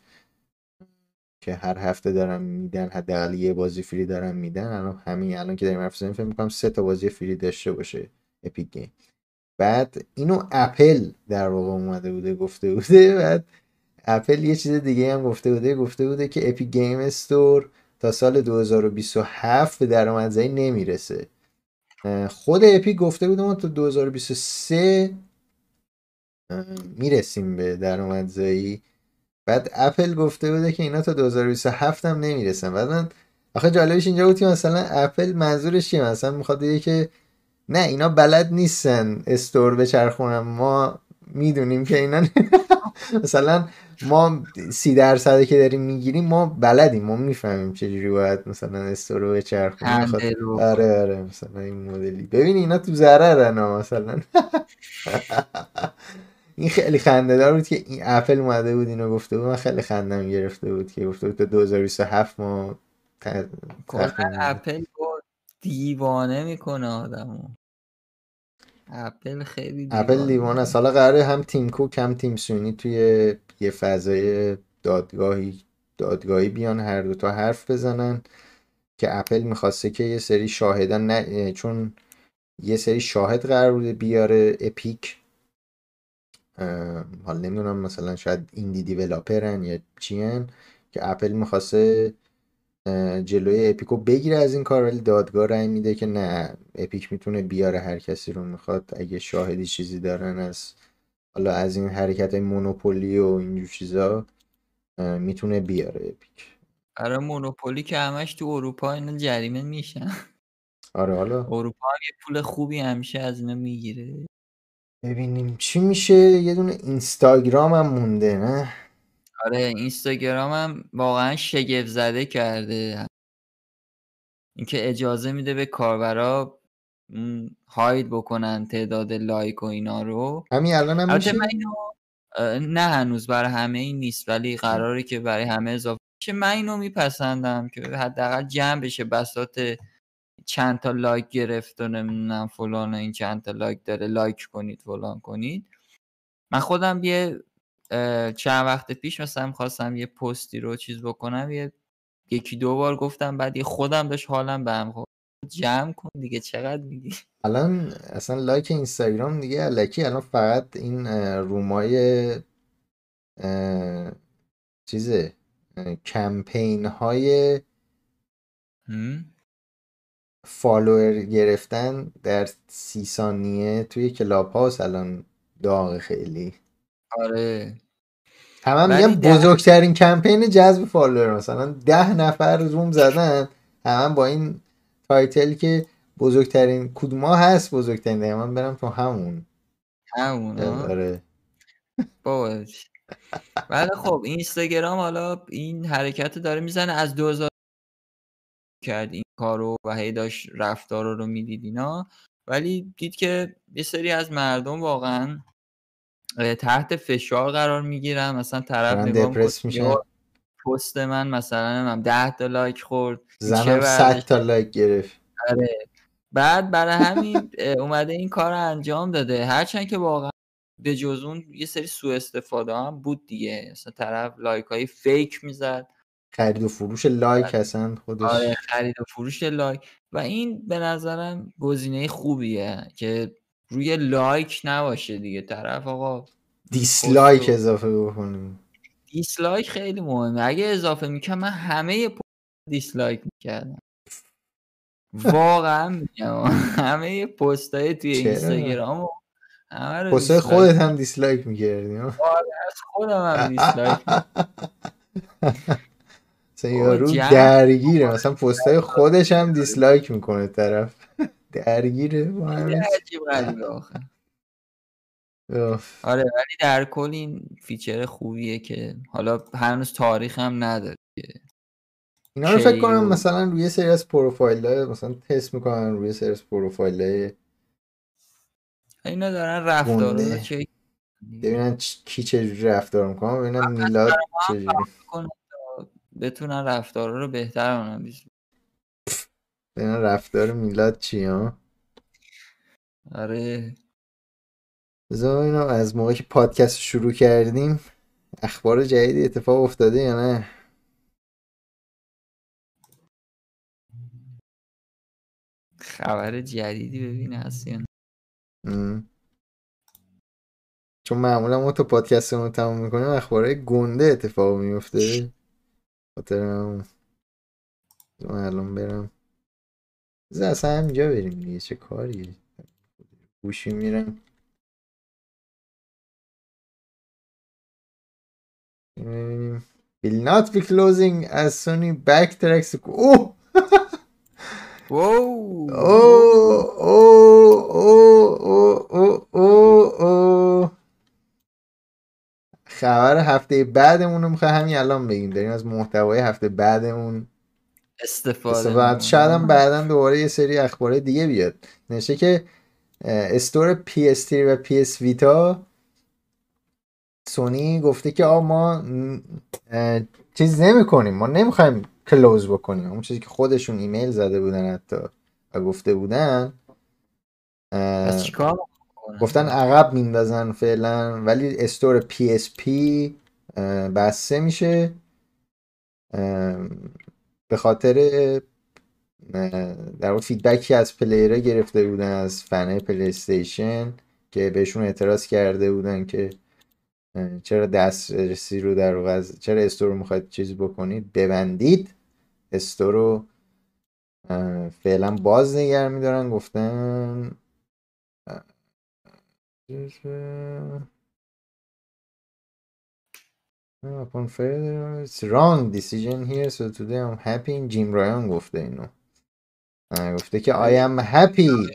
که هر هفته دارن میدن حداقل یه بازی free دارن میدن. الان همین الان که داریم حرف می‌زنیم فکر می‌کنم سه تا بازی free داشته باشه Epic Games. بعد اینو اپل در واقع اومده بوده گفته بوده. بعد اپل یه چیز دیگه هم گفته بوده. گفته بوده که Epic Games Store تا سال 2027 به درآمدزایی نمی‌رسه. خود اپیک گفته بوده ما تا 2023 می‌رسیم به درآمدزایی. بعد اپل گفته بوده که اینا تا 2027 هم نمی‌رسن. بعد من آخه جالبش اینجا بود که مثلا اپل منظورش چیه؟ مثلا می‌خواد بگه که نه اینا بلد نیستن استور بچرخونن. ما می‌دونیم که اینا مثلا ما سی درصدی که داریم می‌گیریم ما بلدیم. ما می‌فهمیم چجوری باید مثلا استور بچرخونیم آره آره مثلا این مدلی. ببین اینا تو ضررن مثلا. این خیلی خنده دار بود که این اپل اومده بود اینو گفته بود من خیلی خندم گرفته بود که گفته بود تا 2027 ما اپل دیوانه می‌کنه آدمو. اپل خیلی دیوانه. اپل دیوانه است. حالا قراره هم تیم کوک هم تیم سوئینی توی یه فضای دادگاهی دادگاهی بیان هر دو تا حرف بزنن که اپل می‌خواسته که یه سری شاهدان نه چون یه سری شاهد قرار بوده بیاره اپیک. حالا نمی‌دونم مثلا شاید indie developerن یا چیان که اپل می‌خواسته جلوی اپیکو بگیره از این کار ولی دادگاه رأی میده که نه اپیک می‌تونه بیاره هر کسی رو می‌خواد. اگه شاهدی چیزی دارن از حالا از این حرکت مونوپولی و اینجور چیزا می‌تونه بیاره اپیک آره مونوپولی که همش تو اروپا اینا جریمه میشن. آره حالا اروپا یه پول خوبی همیشه از اینا می‌گیره. ببینیم چی میشه. یه دونه اینستاگرام هم مونده نه؟ آره اینستاگرام هم واقعا شگفت زده کرده. اینکه اجازه میده به کاربرا hide بکنن تعداد like و اینا رو. همین الان هم میشه؟ نه هنوز برای همه این نیست ولی قراره که برای همه اضافه میشه من اینو میپسندم که حداقل جمع بشه بساط چند تا like گرفت و نمی‌دونم فلان این چند تا like داره like کنید فلان کنید. من خودم یه چند وقت پیش مثلا خواستم یه پستی رو چیز بکنم یه یکی دو بار گفتم بعد یه خودم داشت حالم به هم جمع کن دیگه چقدر میگی؟ الان اصلا like اینستاگرام دیگه الکی الان فقط این roomای چیزه کمپین های follower گرفتن در سی ثانیه توی کلاب هاوس الان داغ خیلی. آره. همه هم میگن بزرگترین کمپین جذب follower مثلا ده نفر room زدن. همه با این title که بزرگترین کدوم هست بزرگترین دیگه من برم تو همون. همون آره. باش. ولی خب اینستاگرام حالا این حرکت داره می‌زنه. از 2000 کرد این کارو و هی داشت رفتارا رو می‌دید اینا. ولی دید که یه سری از مردم واقعا تحت فشار قرار می‌گیرم مثلا طرف نگاه میشه پست من مثلا من 10 تا like خورد. زنم 100 تا like گرفت. آره. بعد برای همین اومده این کار رو انجام داده. هرچند که واقعا به جز اون یه سری سوء استفاده هم بود دیگه. مثلا طرف like های fake می‌زد. خرید و فروش like هستن خودش. آره خرید و فروش like. و این به نظرم گزینه خوبیه که روی like نباشه دیگه. طرف آقا dislike اضافه بکنیم. dislike خیلی مهمه. اگه اضافه می‌کنم من همه dislike می‌کردم. واقعا میگم. همه پست های توی اینستاگرام پست خودت هم dislike می‌کردی؟ آره از خودم هم dislike یارو درگیره. مثلا پست خودش هم dislike می‌کنه طرف. درگیره با آره ولی در کل این feature خوبیه که حالا هنوز تاریخ هم نداره اینا رو فکر کنم مثلا روی سری از پروفایل های مثلا تست می‌کنن روی سری از پروفایل های اینا دارن رفتار رو چک ببینن کی چجوری رفتار می‌کنن ببینن میلاد چجوری. بتونن رفتار رو بهتر کنن. ببینن رفتار میلاد چی ها؟ آره. بذار از موقعی که پادکست شروع کردیم اخبار جدیدی اتفاق افتاده یا نه؟ خبر جدیدی ببینه هست یا نه چون معمولا ما تو پادکستمون تمام می‌کنیم اخبارهای گنده اتفاق میفته خاطر من الان برم بذار اصلا همینجا بریم دیگه چه کاریه گوشی میرم ببینیم will not be closing as Sony backtracks اوه واو اوه اوه اوه اوه اوه اوه خبر هفته بعدمون رو می‌خوای همین الان بگیم داریم از محتوای هفته بعدمون استفاده استفاده. شاید هم بعدا دوباره یه سری اخبار دیگه بیاد نشه که استور PS3 و PS ویتا سونی گفته که آ ما چیز نمی کنیم ما نمی‌خوایم close بکنیم اون چیزی که خودشون ایمیل زده بودن حتی و گفته بودن پس چیکار؟ گفتن عقب میندازن فعلا ولی store PSP اه، بسته میشه. به خاطر در واقع feedback ی از player ها گرفته بودن از فنای پلی استیشن که بهشون اعتراض کرده بودن که چرا دسترسی رو در واقع از- چرا استور رو می‌خواید چیزی بکنید ببندید. استور رو فعلا باز نگر میدارن گفتن upon further it's wrong decision here so today I'm happy این جیم رایان گفته اینو اه، گفته که I am happy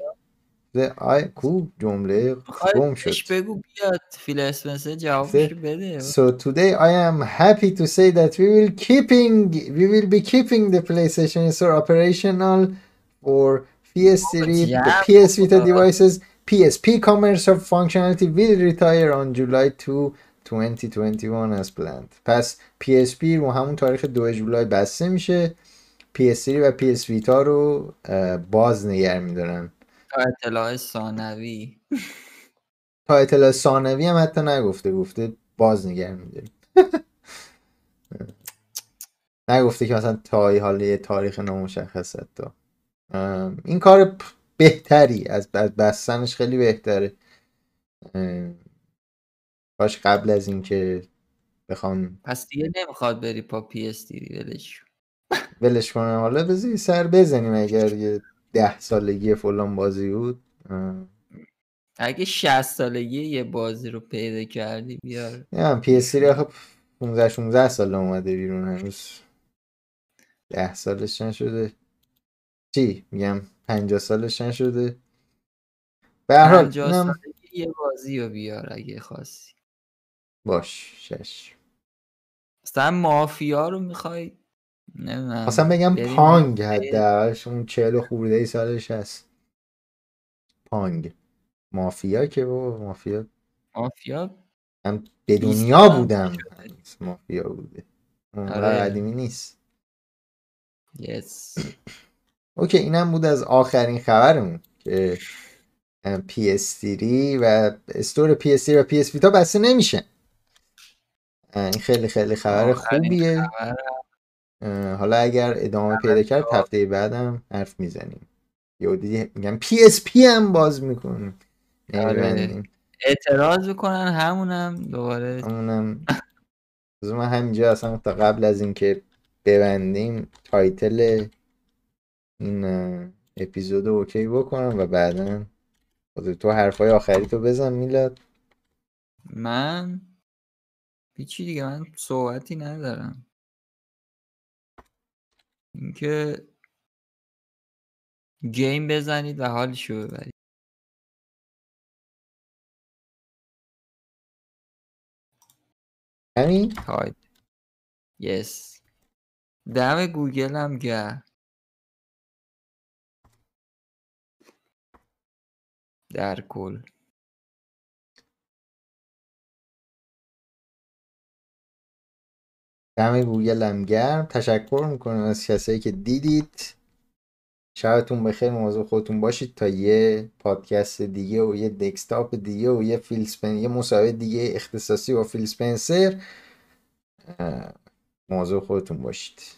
The I کو جمله می‌خوای گم بهش شد بگو بیاد فیل اسپنسر جوابش گفته رو بده So today I am happy to say that we will keeping we will be keeping the PlayStation Store operational for PS3, the جمع PS Vita کن. devices. PSP commercial functionality will retire on July 2, 2021 as planned. پس PSP رو همون تاریخ 2 جولای بسته میشه. PS3 و PS Vita رو باز نگر میدارن. تا اطلاع ثانوی تا اطلاع ثانوی هم حتی نگفته گفته باز نگر میداریم نگفته که مثلا تا حالا یه تاریخ نامشخص حتی این کار بهتری از بستنش خیلی بهتره. کاش قبل از اینکه بخوام پس دیگه نمی‌خواد بری پا پی اس دی ولش. ولش کنم. حالا بذاری سر بزنیم اگر یه ده سالگی فلان بازی بود. اگه 60 سالگی یه بازی رو پیدا کردی بیار. نمی‌دونم پی اس 3 آخه 15 16 سال اومده بیرون هنوز. 10 سالش نشده. چی میگم 50 سالش نشده. به هر حال 50 اینم سالگی یه بازی رو بیار اگه خواستی. باش شش. مثلا مافیا رو می‌خوای؟ نمی‌دونم. خواستم بگم پانگ حداقلش اون 40 خورده ای سالش هست. پانگ. مافیا که بابا مافیا. مافیا؟ من به 20 دنیا بودم. مافیا بوده. اونقدر آره. قدیمی نیست. یس اوکی اینم بود از آخرین خبرمون که PS3 و استور PS3 و PS Vita بسته نمیشه. این خیلی خیلی خبر خوبیه. حالا اگر ادامه پیدا کرد هفته بعدم حرف می‌زنیم. یا دیدی میگم PSP هم باز می‌کنیم آره. اعتراض بکنن همونم دوباره. همونم. من همینجا اصلا تا قبل از اینکه ببندیم title این اپیزود رو ok بکنم و بعدا تو حرفای آخری تو بزن میلاد. من هیچی دیگه من صحبتی ندارم. اینکه game بزنید و حالشو ببرید. همین؟ تایپ. yes. دم گوگل هم گرم. در کل. دم هم گرم. تشکر می‌کنم از کسایی که دیدید. شبتون بخیر. مواظب خودتون باشید تا یه پادکست دیگه و یه دکستاپ دیگه و یه فیل سپن... یه مصاحبه دیگه اختصاصی با فیل سپنسر. اه، مواظب خودتون باشید.